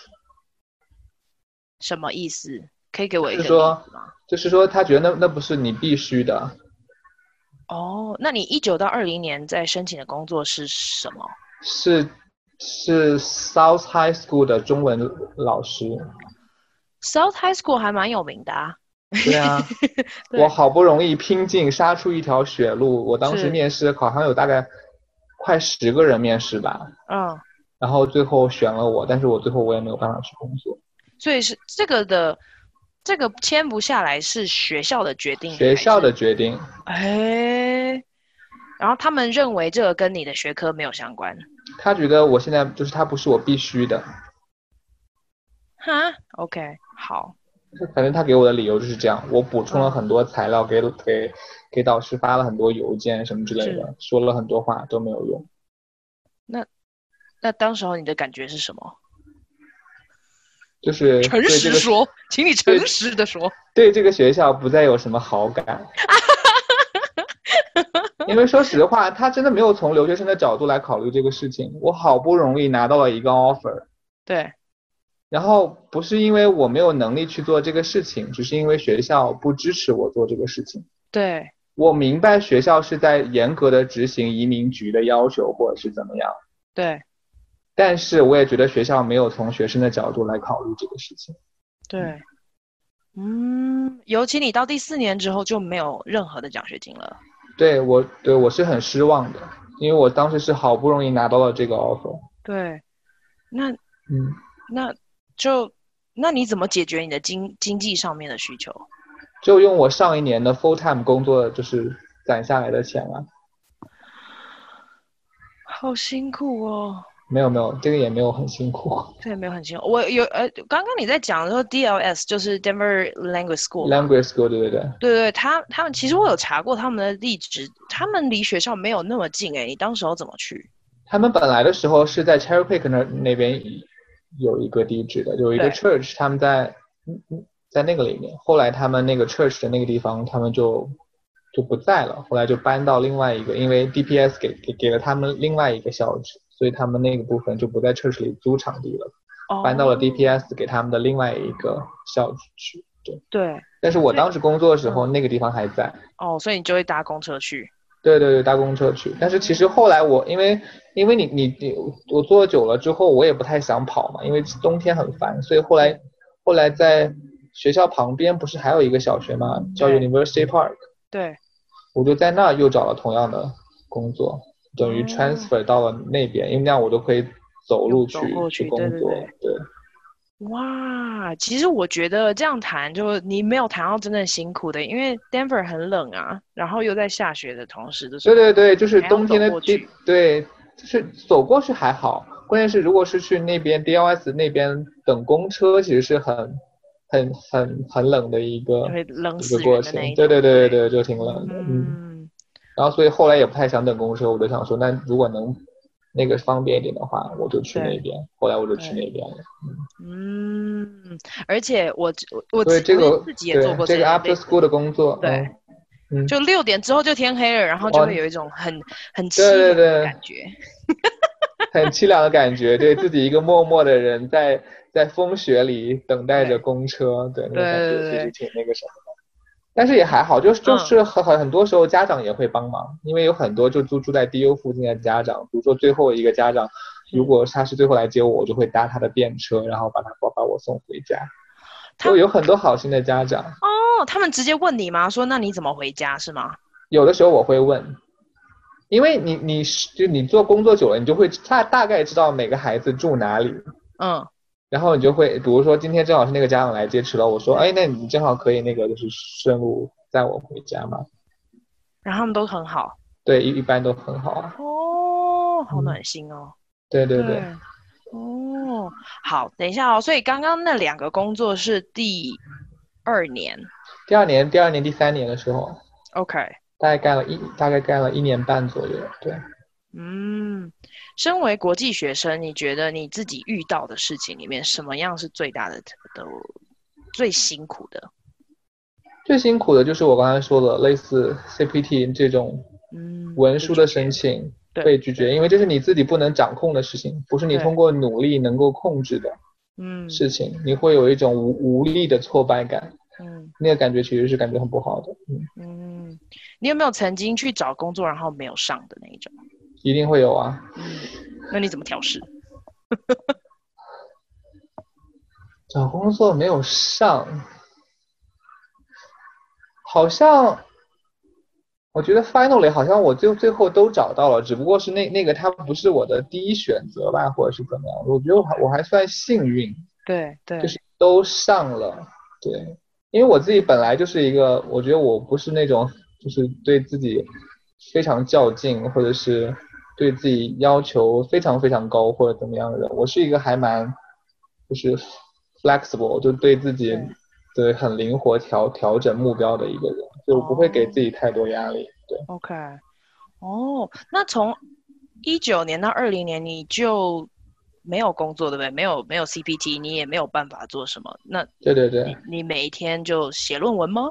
什么意思？可以给我一个吗？就是说，他觉得那那不是你必须的。哦，那你一九到二零年在申请的工作是什么？是是 South High School 的中文老师。South High School 还蛮有名的啊。对啊，对我好不容易拼尽杀出一条血路，我当时面试好像有大概快十个人面试吧。嗯。然后最后选了我，但是我最后我也没有办法去工作。所以是这个的，这个签不下来是学校的决定。学校的决定。哎。然后他们认为这个跟你的学科没有相关。他觉得我现在就是他不是我必须的。哈，OK。好，反正他给我的理由就是这样。我补充了很多材料，给给给导师发了很多邮件什么之类的，说了很多话都没有用。那那当时候你的感觉是什么？就是诚实说，请你诚实的说，对，对这个学校不再有什么好感。因为说实话，他真的没有从留学生的角度来考虑这个事情。我好不容易拿到了一个 offer，对。然后不是因为我没有能力去做这个事情，只是因为学校不支持我做这个事情。对，我明白学校是在严格的执行移民局的要求，或者是怎么样。对，但是我也觉得学校没有从学生的角度来考虑这个事情。对，嗯，尤其你到第四年之后就没有任何的奖学金了。对，我对我是很失望的，因为我当时是好不容易拿到了这个 offer。对，那嗯，那。就那你怎么解决你的经经济上面的需求？就用我上一年的 full time 工作就是攒下来的钱啊。好辛苦哦。没有没有，这个也没有很辛苦。对，没有很辛苦。我有呃，刚刚你在讲的时候，DLS 就是 Denver Language School。Language School 对对对。对对，他他们其实我有查过他们的地址，他们离学校没有那么近哎，你当时候怎么去？他们本来的时候是在 Cherry Creek 那那边。有一个地址的，有一个 church，他们在在那个里面。后来他们那个 church 的那个地方，他们就就不在了。后来就搬到另外一个，因为 DPS 给给给了他们另外一个校址所以他们那个部分就不在 Church 里租场地了，哦、搬到了 DPS 给他们的另外一个校区。对对，但是我当时工作的时候，那个地方还在。哦，所以你就会搭公车去。对对对，搭公车去。但是其实后来我因为因为你你你我坐久了之后，我也不太想跑嘛，因为冬天很烦，所以后来后来在学校旁边不是还有一个小学嘛，叫 University Park。对。我就在那儿又找了同样的工作，等于 transfer 到了那边，因为那样我都可以走路去去工作。对。哇，其实我觉得这样谈，就你没有谈到真正辛苦的，因为 Denver 很冷啊，然后又在下雪的同时，对对对，就是冬天的地，对，就是走过去还好，关键是如果是去那边 DLS 那边等公车，其实是很很很很冷的一个冷一个过程，对对对对对，就挺冷的，嗯，嗯，然后所以后来也不太想等公车，我就想说，那如果能。那个方便一点的话，我就去那边。后来我就去那边了。嗯，而且我我对这个自己也做过这个 after school 的工作。对，嗯，就六点之后就天黑了，然后就会有一种很很凄凉的感觉。很凄凉的感觉，对自己一个默默的人在在风雪里等待着公车，对，那个感觉其实挺那个什么。但是也还好，就是就是很很很多时候家长也会帮忙，嗯，因为有很多就住住在 DU 附近的家长，比如说最后一个家长，如果他是最后来接我，我就会搭他的便车，然后把他把把我送回家。就有很多好心的家长。哦，他们直接问你吗？说那你怎么回家是吗？有的时候我会问，因为你你是就你做工作久了，你就会大大概知道每个孩子住哪里。嗯。然后你就会，比如说今天正好是那个家长来接迟了，我说，哎，那你正好可以那个就是顺路载我回家嘛？然后他们都很好，对，一一般都很好啊。哦，好暖心哦。嗯、对对对。哦，好，等一下哦。所以刚刚那两个工作是第二年。第二年，第二年，第三年的时候。OK。大概干了一，大概干了一年半左右，对。嗯，身为国际学生，你觉得你自己遇到的事情里面，什么样是最大的、的最辛苦的？最辛苦的就是我刚才说的，类似 CPT 这种，嗯，文书的申请被拒绝，因为这是你自己不能掌控的事情，不是你通过努力能够控制的，嗯，事情，你会有一种无无力的挫败感，嗯，那个感觉其实是感觉很不好的，嗯嗯，你有没有曾经去找工作然后没有上的那一种？一定会有啊，嗯，那你怎么调试？找工作没有上，好像，我觉得 finally 好像我最最后都找到了，只不过是那那个它不是我的第一选择吧，或者是怎么样？我觉得我还我还算幸运，对对，就是都上了，对，因为我自己本来就是一个，我觉得我不是那种就是对自己非常较劲，或者是。对自己要求非常非常高或者怎么样的人，我是一个还蛮就是 flexible，就对自己对很灵活调调整目标的一个人，就不会给自己太多压力。对。OK，哦，那从一九年到二零年你就没有工作对不对？没有没有 CPT，你也没有办法做什么。那对对对，你每一天就写论文吗？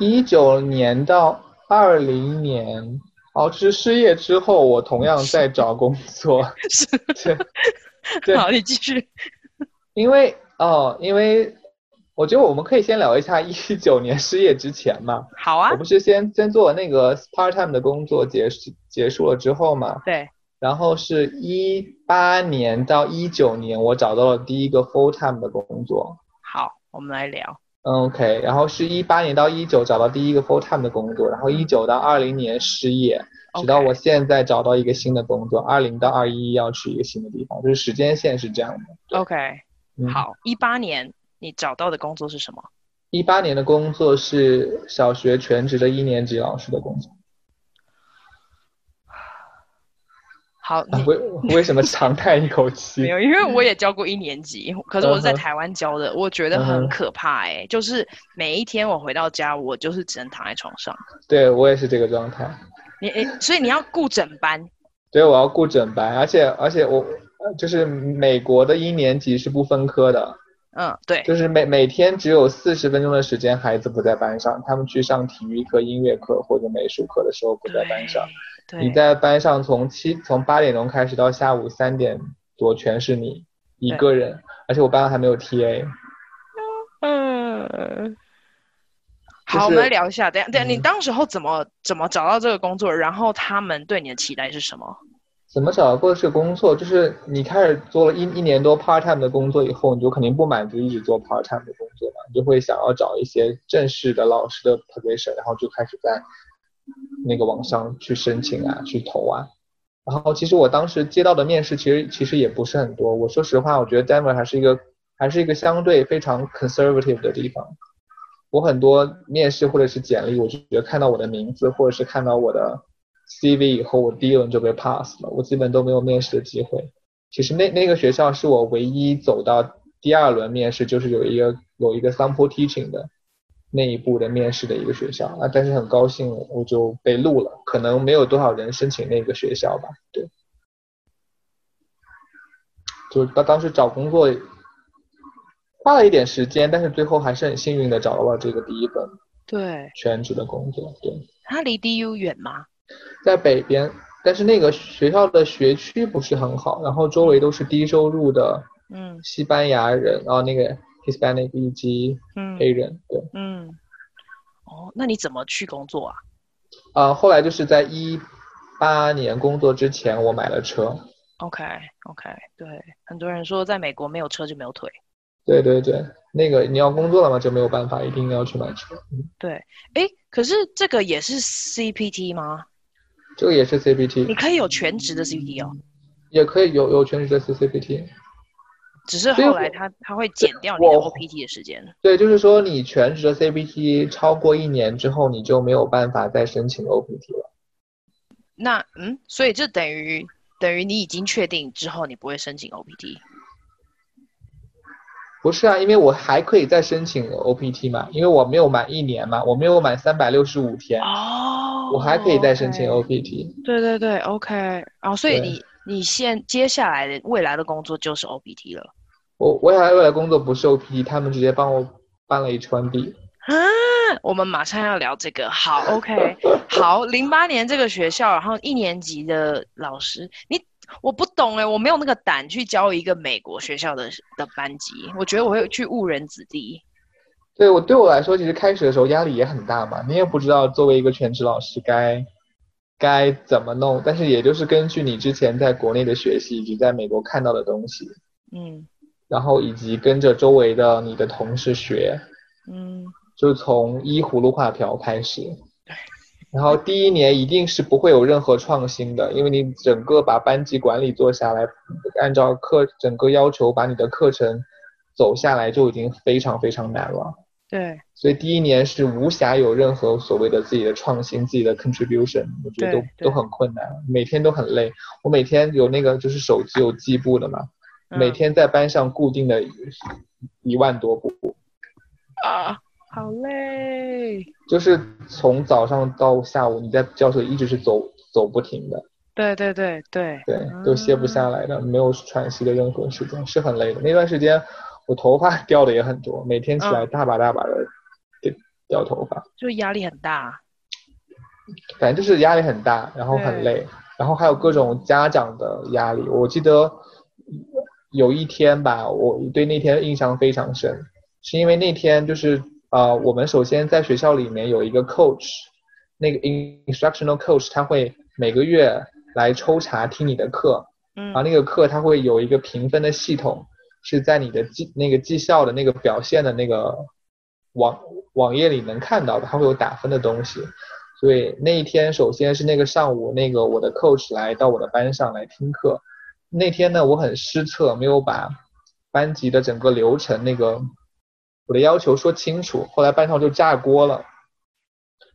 一九年到二零年。哦，是失业之后，我同样在找工作。是，对，好，你继续。因为哦，因为我觉得我们可以先聊一下一九年失业之前嘛。好啊。我不是先先做那个 part time 的工作结束结束了之后嘛。对。然后是一八年到一九年，我找到了第一个 full time 的工作。好，我们来聊。OK，然后是一八年到一九找到第一个 full time 的工作，然后一九到二零年失业直到我现在找到一个新的工作，二零到二一要去一个新的地方，就是时间线是这样的。OK，嗯，好，一八年你找到的工作是什么？一八年的工作是小学全职的一年级老师的工作。好，为为什么长叹一口气？没有，因为我也教过一年级，可是我是在台湾教的，uh -huh. 我觉得很可怕哎、欸，uh -huh. 就是每一天我回到家，我就是只能躺在床上。对，我也是这个状态。你诶，所以你要顾整班？对，我要顾整班，而且而且我就是美国的一年级是不分科的。嗯，对，就是每每天只有四十分钟的时间，孩子不在班上，他们去上体育课、音乐课或者美术课的时候不在班上。你在班上从七从八点钟开始到下午三点多全是你一个人，而且我班上还没有 TA。嗯。好，我们来聊一下。等下，等下，你当时候怎么、嗯、怎么找到这个工作？然后他们对你的期待是什么？怎么找到过这个工作？就是你开始做了一一年多 part time 的工作以后，你就肯定不满足一直做 part time 的工作嘛，你就会想要找一些正式的老师的 position，然后就开始在那个网上去申请啊，去投啊。然后其实我当时接到的面试，其实其实也不是很多。我说实话，我觉得 Denver 还是一个还是一个相对非常 conservative 的地方。我很多面试或者是简历，我就觉得看到我的名字或者是看到我的 CV 以后，我第一轮就被 pass 了，我基本都没有面试的机会。其实那那个学校是我唯一走到第二轮面试，就是有一个有一个 sample teaching 的那一步的面试的一个学校啊，但是很高兴我就被录了，可能没有多少人申请那个学校吧，对。就当当时找工作。花了一点时间，但是最后还是很幸运的找到了这个第一份对全职的工作。对，它离 DU 远吗？在北边，但是那个学校的学区不是很好，然后周围都是低收入的，嗯，西班牙人，嗯、然后那个 Hispanic 以及黑人，嗯、对，嗯，哦，那你怎么去工作啊？啊、呃，后来就是在一八年工作之前，我买了车。OK OK，对，很多人说在美国没有车就没有腿。对对对，那个你要工作了嘛，就没有办法，一定要去买车。对，哎，可是这个也是 CPT 吗？这个也是 CPT。你可以有全职的 CPT 哦。也可以有有全职的 CPT，只是后来他他会减掉你的 OPT 的时间。对，就是说你全职的 CPT 超过一年之后，你就没有办法再申请 OPT 了。那嗯，所以这等于等于你已经确定之后你不会申请 OPT。不是啊，因为我还可以再申请 OPT 嘛，因为我没有满一年嘛，我没有满三百六十五天，哦，我还可以再申请 OPT。对对对，OK，哦，所以你你现接下来的未来的工作就是 OPT 了。我未来未来工作不是 OPT，他们直接帮我办了 H1B。啊，我们马上要聊这个，好，OK，好，零八年这个学校，然后一年级的老师，你。我不懂哎，我没有那个胆去教一个美国学校的的班级，我觉得我会去误人子弟。对，我对我来说，其实开始的时候压力也很大嘛，你也不知道作为一个全职老师该该怎么弄，但是也就是根据你之前在国内的学习以及在美国看到的东西，嗯，然后以及跟着周围的你的同事学，嗯，就从依葫芦画瓢开始。然后第一年一定是不会有任何创新的，因为你整个把班级管理做下来，按照课整个要求把你的课程走下来就已经非常非常难了。对，所以第一年是无暇有任何所谓的自己的创新、自己的 contribution，我觉得都都很困难，每天都很累。我每天有那个就是手机有计步的嘛，嗯、每天在班上固定的一万多步。啊。好累，就是从早上到下午，你在教室一直是走走不停的。对对对对对，都歇不下来的，嗯、没有喘息的任何时间，是很累的。那段时间，我头发掉的也很多，每天起来大把大把的掉掉头发，就压力很大。反正就是压力很大，然后很累，然后还有各种家长的压力。我记得有一天吧，我对那天印象非常深，是因为那天就是。啊、呃，我们首先在学校里面有一个 coach，那个 instructional coach，他会每个月来抽查听你的课，嗯，然后那个课他会有一个评分的系统，是在你的绩那个绩效的那个表现的那个网网页里能看到的，它会有打分的东西。所以那一天首先是那个上午，那个我的 coach 来到我的班上来听课，那天呢我很失策，没有把班级的整个流程那个。我的要求说清楚，后来班上就炸锅了，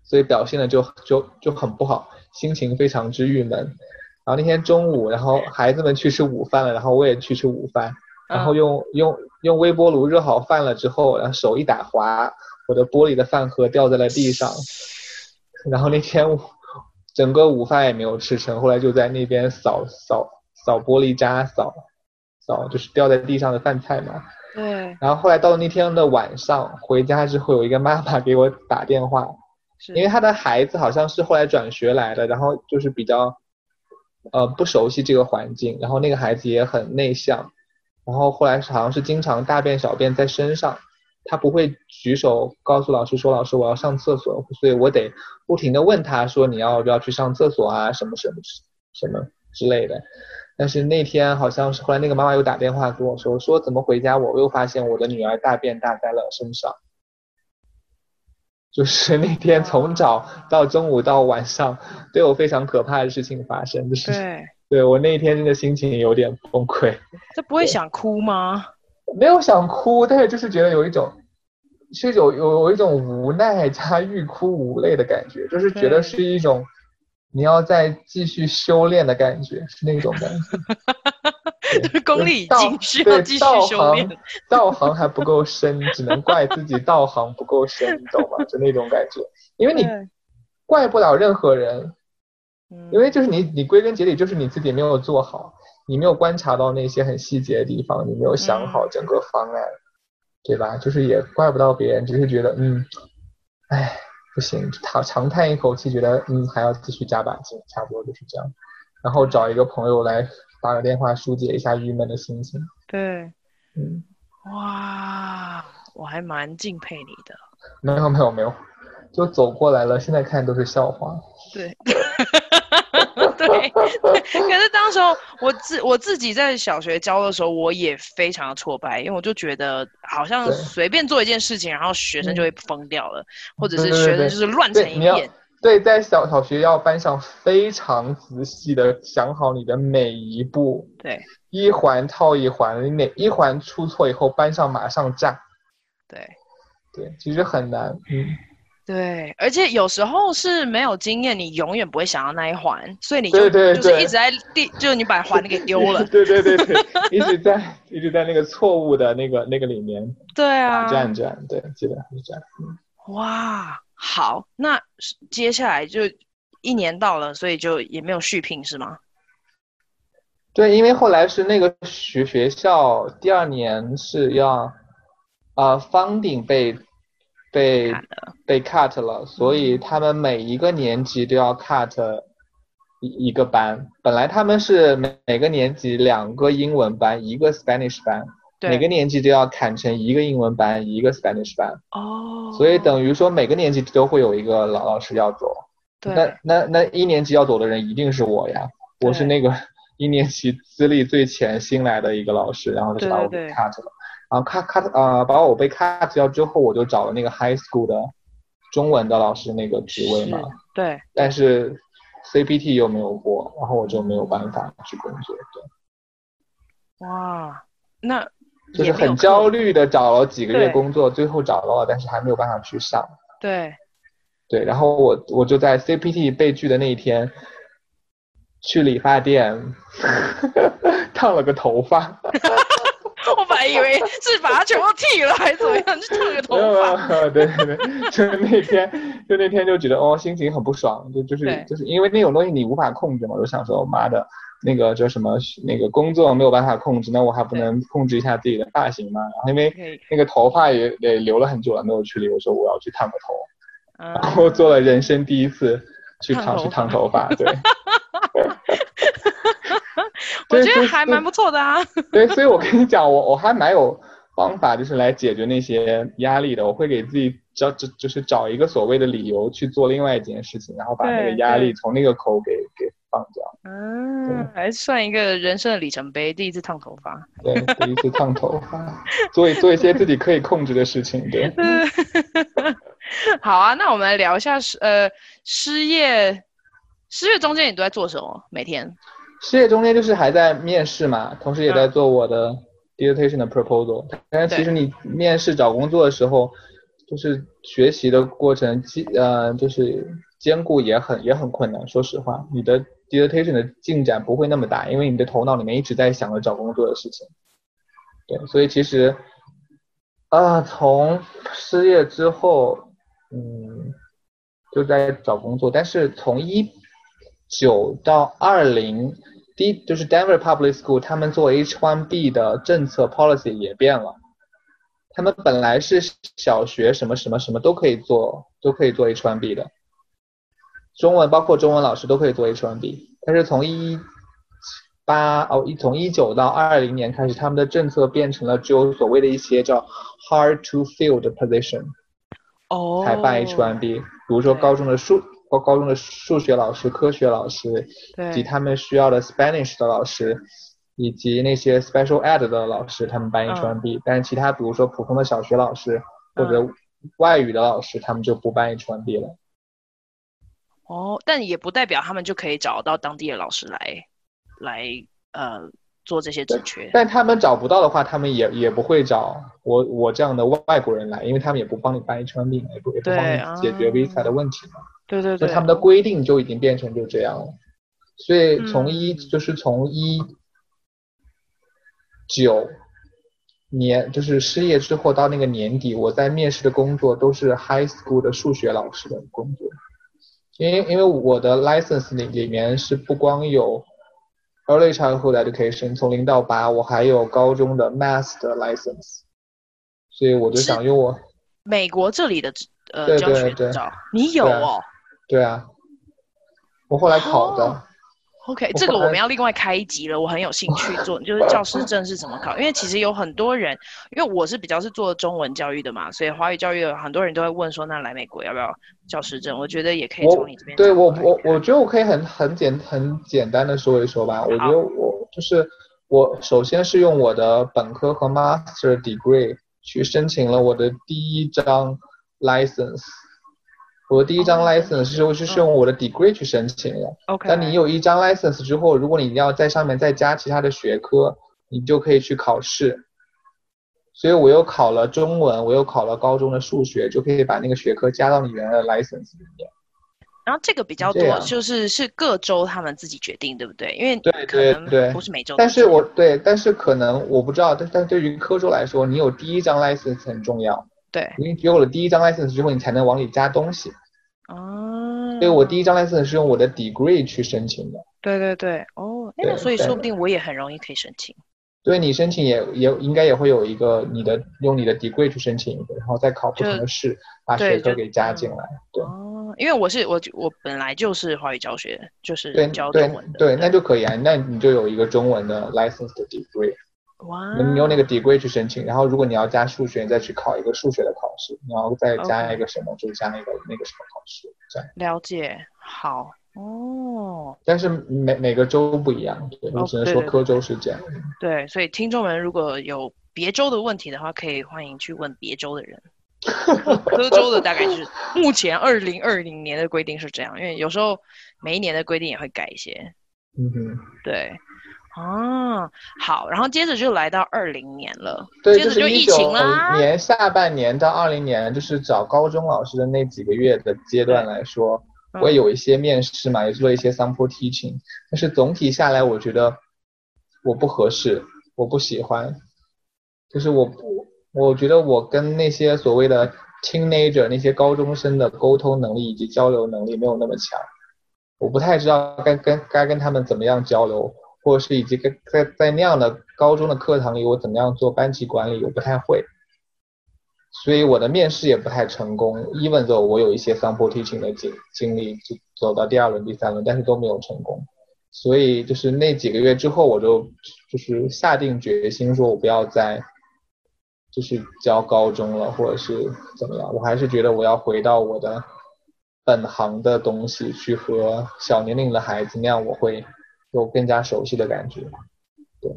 所以表现的就就就很不好，心情非常之郁闷。然后那天中午，然后孩子们去吃午饭了，然后我也去吃午饭，然后用用用微波炉热好饭了之后，然后手一打滑，我的玻璃的饭盒掉在了地上，然后那天整个午饭也没有吃成，后来就在那边扫扫扫玻璃渣，扫扫就是掉在地上的饭菜嘛。对，然后后来到了那天的晚上，回家之后有一个妈妈给我打电话，因为她的孩子好像是后来转学来的，然后就是比较，呃，不熟悉这个环境，然后那个孩子也很内向，然后后来好像是经常大便小便在身上，他不会举手告诉老师说，老师我要上厕所，所以我得不停的问他说，你要不要去上厕所啊，什么什么什么之类的。但是那天好像是后来那个妈妈又打电话跟我说，说怎么回家？我又发现我的女儿大便大在了身上。就是那天从早到中午到晚上都有非常可怕的事情发生，就是对，对我那一天真的心情有点崩溃。这不会想哭吗？没有想哭，但是就是觉得有一种，是有有有一种无奈加欲哭无泪的感觉，就是觉得是一种你要再继续修炼的感觉，是那种感觉。功力已经需要继续修炼，道行还不够深，只能怪自己道行不够深，你懂吗？就那种感觉，因为你怪不了任何人，因为就是你，你归根结底就是你自己没有做好，你没有观察到那些很细节的地方，你没有想好整个方案，对吧？就是也怪不到别人，只是觉得嗯，哎，不行，长长叹一口气，觉得嗯还要继续加把劲，差不多就是这样，然后找一个朋友来。打个电话疏解一下郁闷的心情。对，嗯，哇，我还蛮敬佩你的。没有没有没有，就走过来了。现在看都是笑话。对，对，可是当时候我自我自己在小学教的时候，我也非常的挫败，因为我就觉得好像随便做一件事情，然后学生就会疯掉了，或者是学生就是乱成一片。对，在小小学要班上非常仔细的想好你的每一步，对，一环套一环，你每一环出错以后，班上马上炸，对，对，其实很难，嗯，对，而且有时候是没有经验，你永远不会想要那一环，所以你就就是一直在第，就是你把环给丢了，对对对对，一直在一直在那个错误的那个那个里面，对啊，转转，对，基本上是这样，嗯，哇。好，那接下来就一年到了，所以就也没有续聘是吗？对，因为后来是那个学学校第二年是要，呃，funding 被被被 cut 了，所以他们每一个年级都要 cut 一一个班。本来他们是每每个年级两个英文班，一个 Spanish 班。对每个年级都要砍成一个英文班，一个 Spanish 班。哦。所以等于说每个年级都会有一个老老师要走。对。那那那一年级要走的人一定是我呀，我是那个 一年级资历最浅新来的一个老师，然后就把我给 cut 了。对对对然后 cut cut 啊、呃，把我被 cut 掉之后，我就找了那个 high school 的中文的老师那个职位嘛。对。但是 CPT 又没有过，然后我就没有办法去工作。对。哇，那。就是很焦虑的找了几个月工作，最后找到了，但是还没有办法去上。对，对，然后我我就在 CPT 被拒的那一天，去理发店 烫了个头发。我本来以为是把它全部剃了还是怎么样，去烫个头发。对对对，就那天就那天就觉得哦，心情很不爽，就就是就是因为那种东西你无法控制嘛，我就想说妈的。那个叫什么？那个工作没有办法控制，那我还不能控制一下自己的发型吗？然后因为那个头发也也留了很久了，没有去理。我说我要去烫个头，嗯、然后做了人生第一次去尝试烫头发。对，我觉得还蛮不错的啊。对，所以我跟你讲，我我还蛮有方法，就是来解决那些压力的。我会给自己找，就就是找一个所谓的理由去做另外一件事情，然后把那个压力从那个口给给。放掉，嗯，还算一个人生的里程碑，第一次烫头发，对，第一次烫头发，做做一些自己可以控制的事情，对。好啊，那我们来聊一下失呃失业，失业中间你都在做什么？每天？失业中间就是还在面试嘛，同时也在做我的 dissertation 的 proposal，嗯。但是其实你面试找工作的时候，就是学习的过程，呃，就是兼顾也很也很困难。说实话，你的。dissertation 的进展不会那么大，因为你的头脑里面一直在想着找工作的事情。对，所以其实，啊，从失业之后，嗯，就在找工作。但是从一九到二零，第一就是 Denver Public School，他们做 H1B 的政策 policy 也变了。他们本来是小学什么什么什么都可以做都可以做 H1B 的，中文包括中文老师都可以做 H1B，但是从一八哦一从一九到二零年开始，他们的政策变成了只有所谓的一些叫 hard to fill 的 position，哦，才办 H1B，比如说高中的数高高中的数学老师、科学老师，以及他们需要的 Spanish 的老师，以及那些 special ed 的老师，他们办 H1B，嗯，但是其他比如说普通的小学老师或者外语的老师，他们就不办 H1B 了。哦，但也不代表他们就可以找到当地的老师来。来呃做这些职缺，但他们找不到的话，他们也也不会找我我这样的外国人来，因为他们也不帮你办 H1B，也不也不帮你解决 visa 的问题嘛。对对对。他们的规定就已经变成就这样了。所以从一、嗯、就是从一九年就是失业之后到那个年底，我在面试的工作都是 high school 的数学老师的工作，因为因为我的 license 里里面是不光有。Early childhood education 从零到八，我还有高中的 math 的 license，所以我就想用我美国这里的呃对教学执照，你有哦？对啊，我后来考的。Oh. OK，这个我们要另外开一集了，我很有兴趣做，就是教师证是怎么考？因为其实有很多人，因为我是比较是做中文教育的嘛，所以华语教育的很多人都会问说，那来美国要不要教师证？我觉得也可以从你这边。对我我我觉得我可以很很简很简单的说一说吧。我觉得我就是我首先是用我的本科和 master degree 去申请了我的第一张 license。我的第一张 license 是我是用我的 degree 去申请的。OK。但你有一张 license 之后，如果你要在上面再加其他的学科，你就可以去考试。所以我又考了中文，我又考了高中的数学，就可以把那个学科加到你原来的 license 里面。然后这个比较多，就是是各州他们自己决定，对不对？因为对对对，不是每州。但是我对，但是可能我不知道，但但对于科州来说，你有第一张 license 很重要。对，你有了第一张 license 之后，你才能往里加东西。哦，所以我第一张 license 是用我的 degree 去申请的。对对对，哦，那所以说不定我也很容易可以申请。对，你申请也也应该也会有一个你的用你的 degree 去申请一个，然后再考不同的试，把学科给加进来。对，哦，因为我是我我本来就是华语教学，就是教中文的。对，对，对，那就可以啊，那你就有一个中文的 license 的 degree。哇！你用那个 degree 去申请，然后如果你要加数学，你再去考一个数学的考试，你要再加一个什么.就加那个那个什么考试，这样。了解，好哦。但是每每个州不一样，对，我只能说科州是这样。Oh, 对，对，对，对，所以听众们如果有别州的问题的话，可以欢迎去问别州的人。科州的大概是目前二零二零年的规定是这样，因为有时候每一年的规定也会改一些。嗯哼，对。哦，好，然后接着就来到二零年了，对，接着就疫情了。年下半年到二零年，就是找高中老师的那几个月的阶段来说，我也有一些面试嘛，也做了一些 sample teaching，但是总体下来，我觉得我不合适，我不喜欢，就是我不，我觉得我跟那些所谓的 teenager 那些高中生的沟通能力以及交流能力没有那么强，我不太知道该跟该跟他们怎么样交流。或者是以及在在在那样的高中的课堂里，我怎么样做班级管理，我不太会，所以我的面试也不太成功。even though 我有一些 sample teaching 的经经历，就走到第二轮、第三轮，但是都没有成功。所以就是那几个月之后，我就就是下定决心说，我不要再就是教高中了，或者是怎么样，我还是觉得我要回到我的本行的东西去和小年龄的孩子，那样我会。有更加熟悉的感觉，对，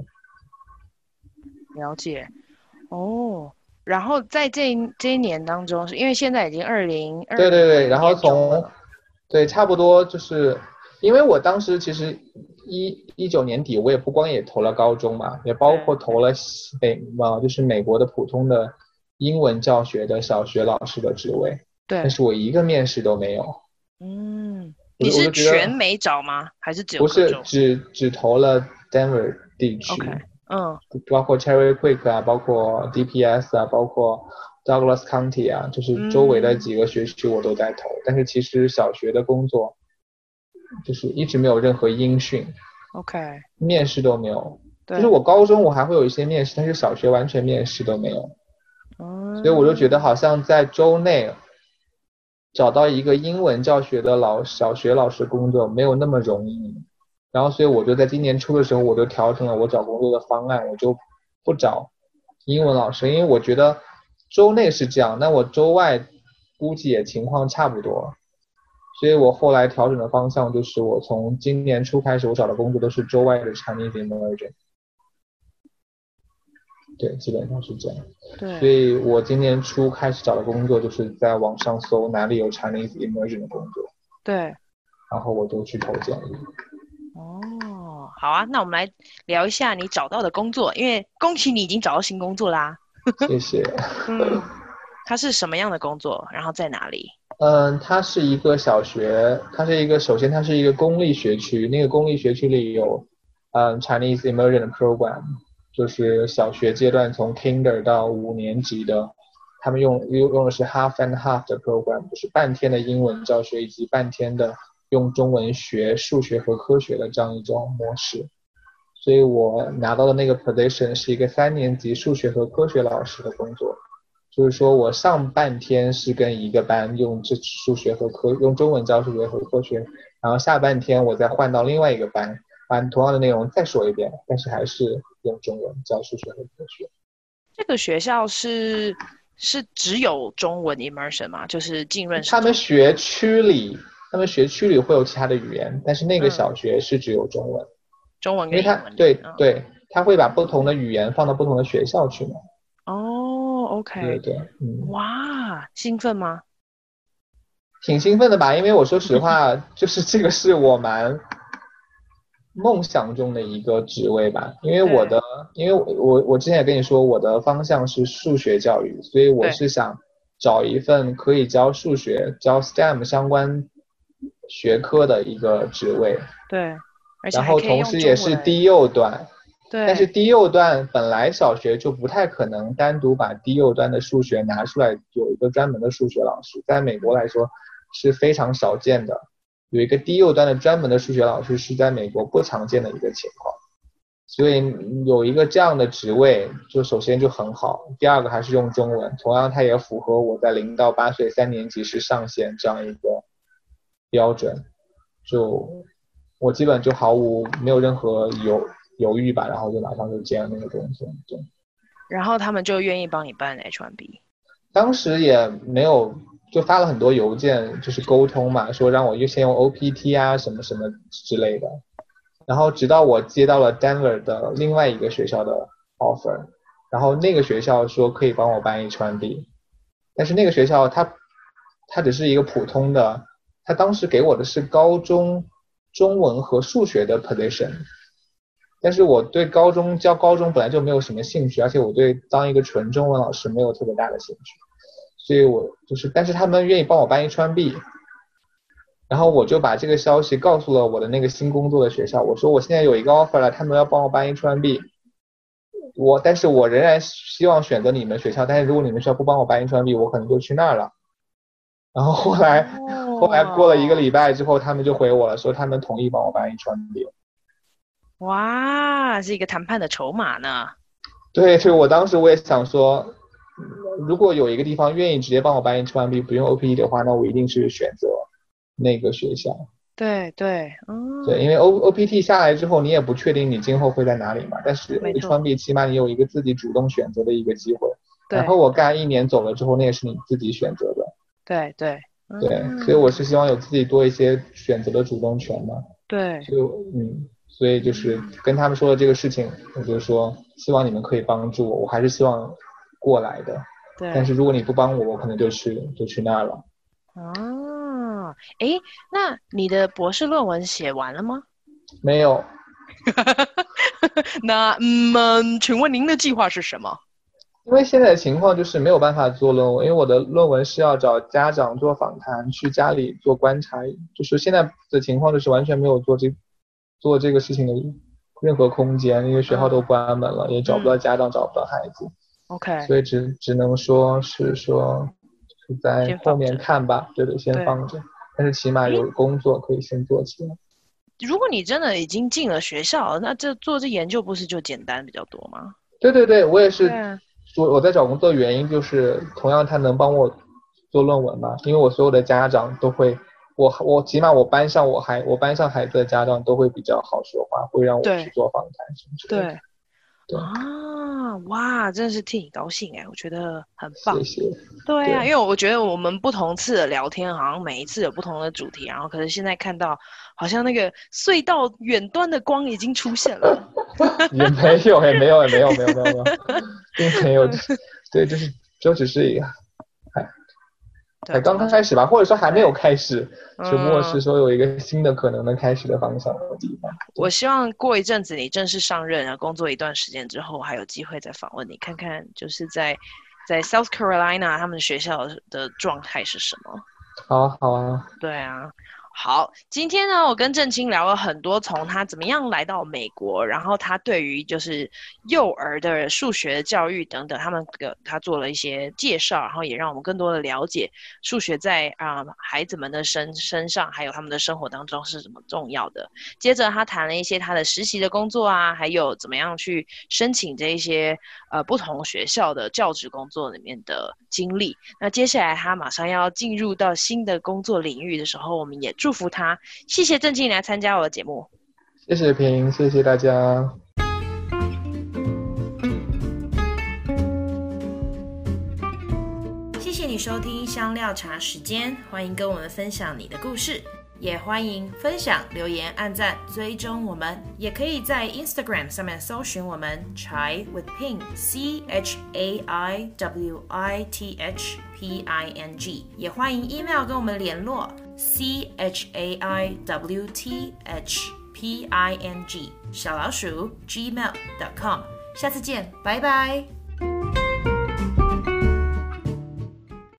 了解，哦，然后在这这一年当中，是因为现在已经二零二，对对对，然后从，对，差不多就是，因为我当时其实一一九年底，我也不光也投了高中嘛，也包括投了美啊，就是美国的普通的英文教学的小学老师的职位，对，但是我一个面试都没有，嗯。你是全美找吗？还是只有？不是，只只投了 Denver 地区。嗯，包括 Cherry Creek 啊，包括 DPS 啊，包括 Douglas County 啊，就是周围的几个学区我都在投。嗯，但是其实小学的工作就是一直没有任何音讯。OK。面试都没有。对。就是我高中我还会有一些面试，但是小学完全面试都没有。嗯。所以我就觉得好像在州内。找到一个英文教学的老小学老师工作没有那么容易，然后所以我就在今年初的时候，我就调整了我找工作的方案，我就不找英文老师，因为我觉得州内是这样，那我州外估计也情况差不多，所以我后来调整的方向就是我从今年初开始，我找的工作都是州外的 Chinese Immersion。对，基本上是这样。对，所以我今年初开始找的工作，就是在网上搜哪里有 Chinese Immersion 的工作。对，然后我就去投简历。哦，好啊，那我们来聊一下你找到的工作，因为恭喜你已经找到新工作啦。谢谢。嗯，它是什么样的工作？然后在哪里？嗯，它是一个小学，它是一个，首先它是一个公立学区，那个公立学区里有嗯 Chinese Immersion Program。就是小学阶段从 Kinder 到五年级的，他们用用用的是 half and half 的 program，就是半天的英文教学以及半天的用中文学数学和科学的这样一种模式。所以我拿到的那个 position 是一个三年级数学和科学老师的工作，就是说我上半天是跟一个班用这数学和科用中文教数学和科学，然后下半天我再换到另外一个班。把同样的内容再说一遍，但是还是用中文教数学和科学。这个学校是是只有中文 immersion 吗？就是浸润。他们学区里，他们学区里会有其他的语言，但是那个小学是只有中文。嗯、中文，因为他对、嗯、对，他会把不同的语言放到不同的学校去嘛。哦，OK。对对，嗯。哇，兴奋吗？挺兴奋的吧，因为我说实话，就是这个是我蛮。梦想中的一个职位吧，因为我的，因为我我之前也跟你说，我的方向是数学教育，所以我是想找一份可以教数学、教 STEM 相关学科的一个职位。对，然后同时也是低幼段。对。但是低幼段本来小学就不太可能单独把低幼段的数学拿出来，有一个专门的数学老师，在美国来说是非常少见的。有一个低幼端的专门的数学老师是在美国不常见的一个情况，所以有一个这样的职位，就首先就很好。第二个还是用中文，同样它也符合我在零到八岁三年级是上线这样一个标准，就我基本就毫无没有任何犹犹豫吧，然后就马上就接了那个工作。对，然后他们就愿意帮你办 H1B，当时也没有。就发了很多邮件，就是沟通嘛，说让我就先用 OPT 啊什么什么之类的，然后直到我接到了 Denver 的另外一个学校的 offer，然后那个学校说可以帮我办 H1B，但是那个学校它它只是一个普通的，他当时给我的是高中中文和数学的 position，但是我对高中教高中本来就没有什么兴趣，而且我对当一个纯中文老师没有特别大的兴趣。所以我就是，但是他们愿意帮我搬一串币然后我就把这个消息告诉了我的那个新工作的学校，我说我现在有一个 offer 了，他们要帮我搬一串币我但是我仍然希望选择你们学校，但是如果你们学校不帮我搬一串币我可能就去那儿了。然后后来后来过了一个礼拜之后，他们就回我了，说他们同意帮我搬一串币。哇，是一个谈判的筹码呢。对，所以我当时我也想说。如果有一个地方愿意直接帮我办 H1B 不用 OPT 的话，那我一定是选择那个学校。对对，嗯，对，因为 O OPT 下来之后，你也不确定你今后会在哪里嘛。但是 H1B 起码你有一个自己主动选择的一个机会。对。然后我干一年走了之后，那也是你自己选择的。对对。对，嗯，所以我是希望有自己多一些选择的主动权嘛。对。就嗯，所以就是跟他们说的这个事情，我就说希望你们可以帮助我，我还是希望。过来的，对。但是如果你不帮我，我可能就去就去那儿了。啊，哎，那你的博士论文写完了吗？没有。那嗯，请问您的计划是什么？因为现在的情况就是没有办法做论文，因为我的论文是要找家长做访谈，去家里做观察，就是现在的情况就是完全没有做这做这个事情的任何空间，因为学校都关门了，嗯、也找不到家长，嗯、找不到孩子。OK，所以只只能说是说是在后面看吧，对对，先放着。但是起码有工作可以先做起来。如果你真的已经进了学校，那这做这研究不是就简单比较多吗？对对对，我也是。我我在找工作的原因就是，同样他能帮我做论文嘛，因为我所有的家长都会，我我起码我班上我还我班上孩子的家长都会比较好说话，会让我去做访谈什么之类的。对。啊，哇，真的是替你高兴哎，我觉得很棒。谢谢。对啊，对，因为我觉得我们不同次的聊天，好像每一次有不同的主题，然后可是现在看到，好像那个隧道远端的光已经出现了。也没有，也没有，也没有，没有，没有，没有，并没有。对，就是就只是一个。才刚刚开始吧，或者说还没有开始，只不过是说有一个新的可能的开始的方向和地方。我希望过一阵子你正式上任啊，工作一段时间之后，还有机会再访问你，看看就是在在 South Carolina 他们学校的状态是什么。好啊，好啊。对啊。好，今天呢，我跟郑青聊了很多，从他怎么样来到美国，然后他对于就是幼儿的数学教育等等，他们给他做了一些介绍，然后也让我们更多的了解数学在啊、孩子们的身身上，还有他们的生活当中是怎么重要的。接着他谈了一些他的实习的工作啊，还有怎么样去申请这一些呃不同学校的教职工作里面的经历。那接下来他马上要进入到新的工作领域的时候，我们也祝。福他，谢谢郑静来参加我的节目。谢谢平，谢谢大家。谢谢你收听香料茶时间，欢迎跟我们分享你的故事，也欢迎分享、留言、按赞、追踪我们，也可以在 Instagram 上面搜寻我们 Chai with Ping，C H A I W I T H P I N G，也欢迎 email 跟我们联络。C H A I W T H P I N G 小老鼠 gmail.com，下次见，拜拜。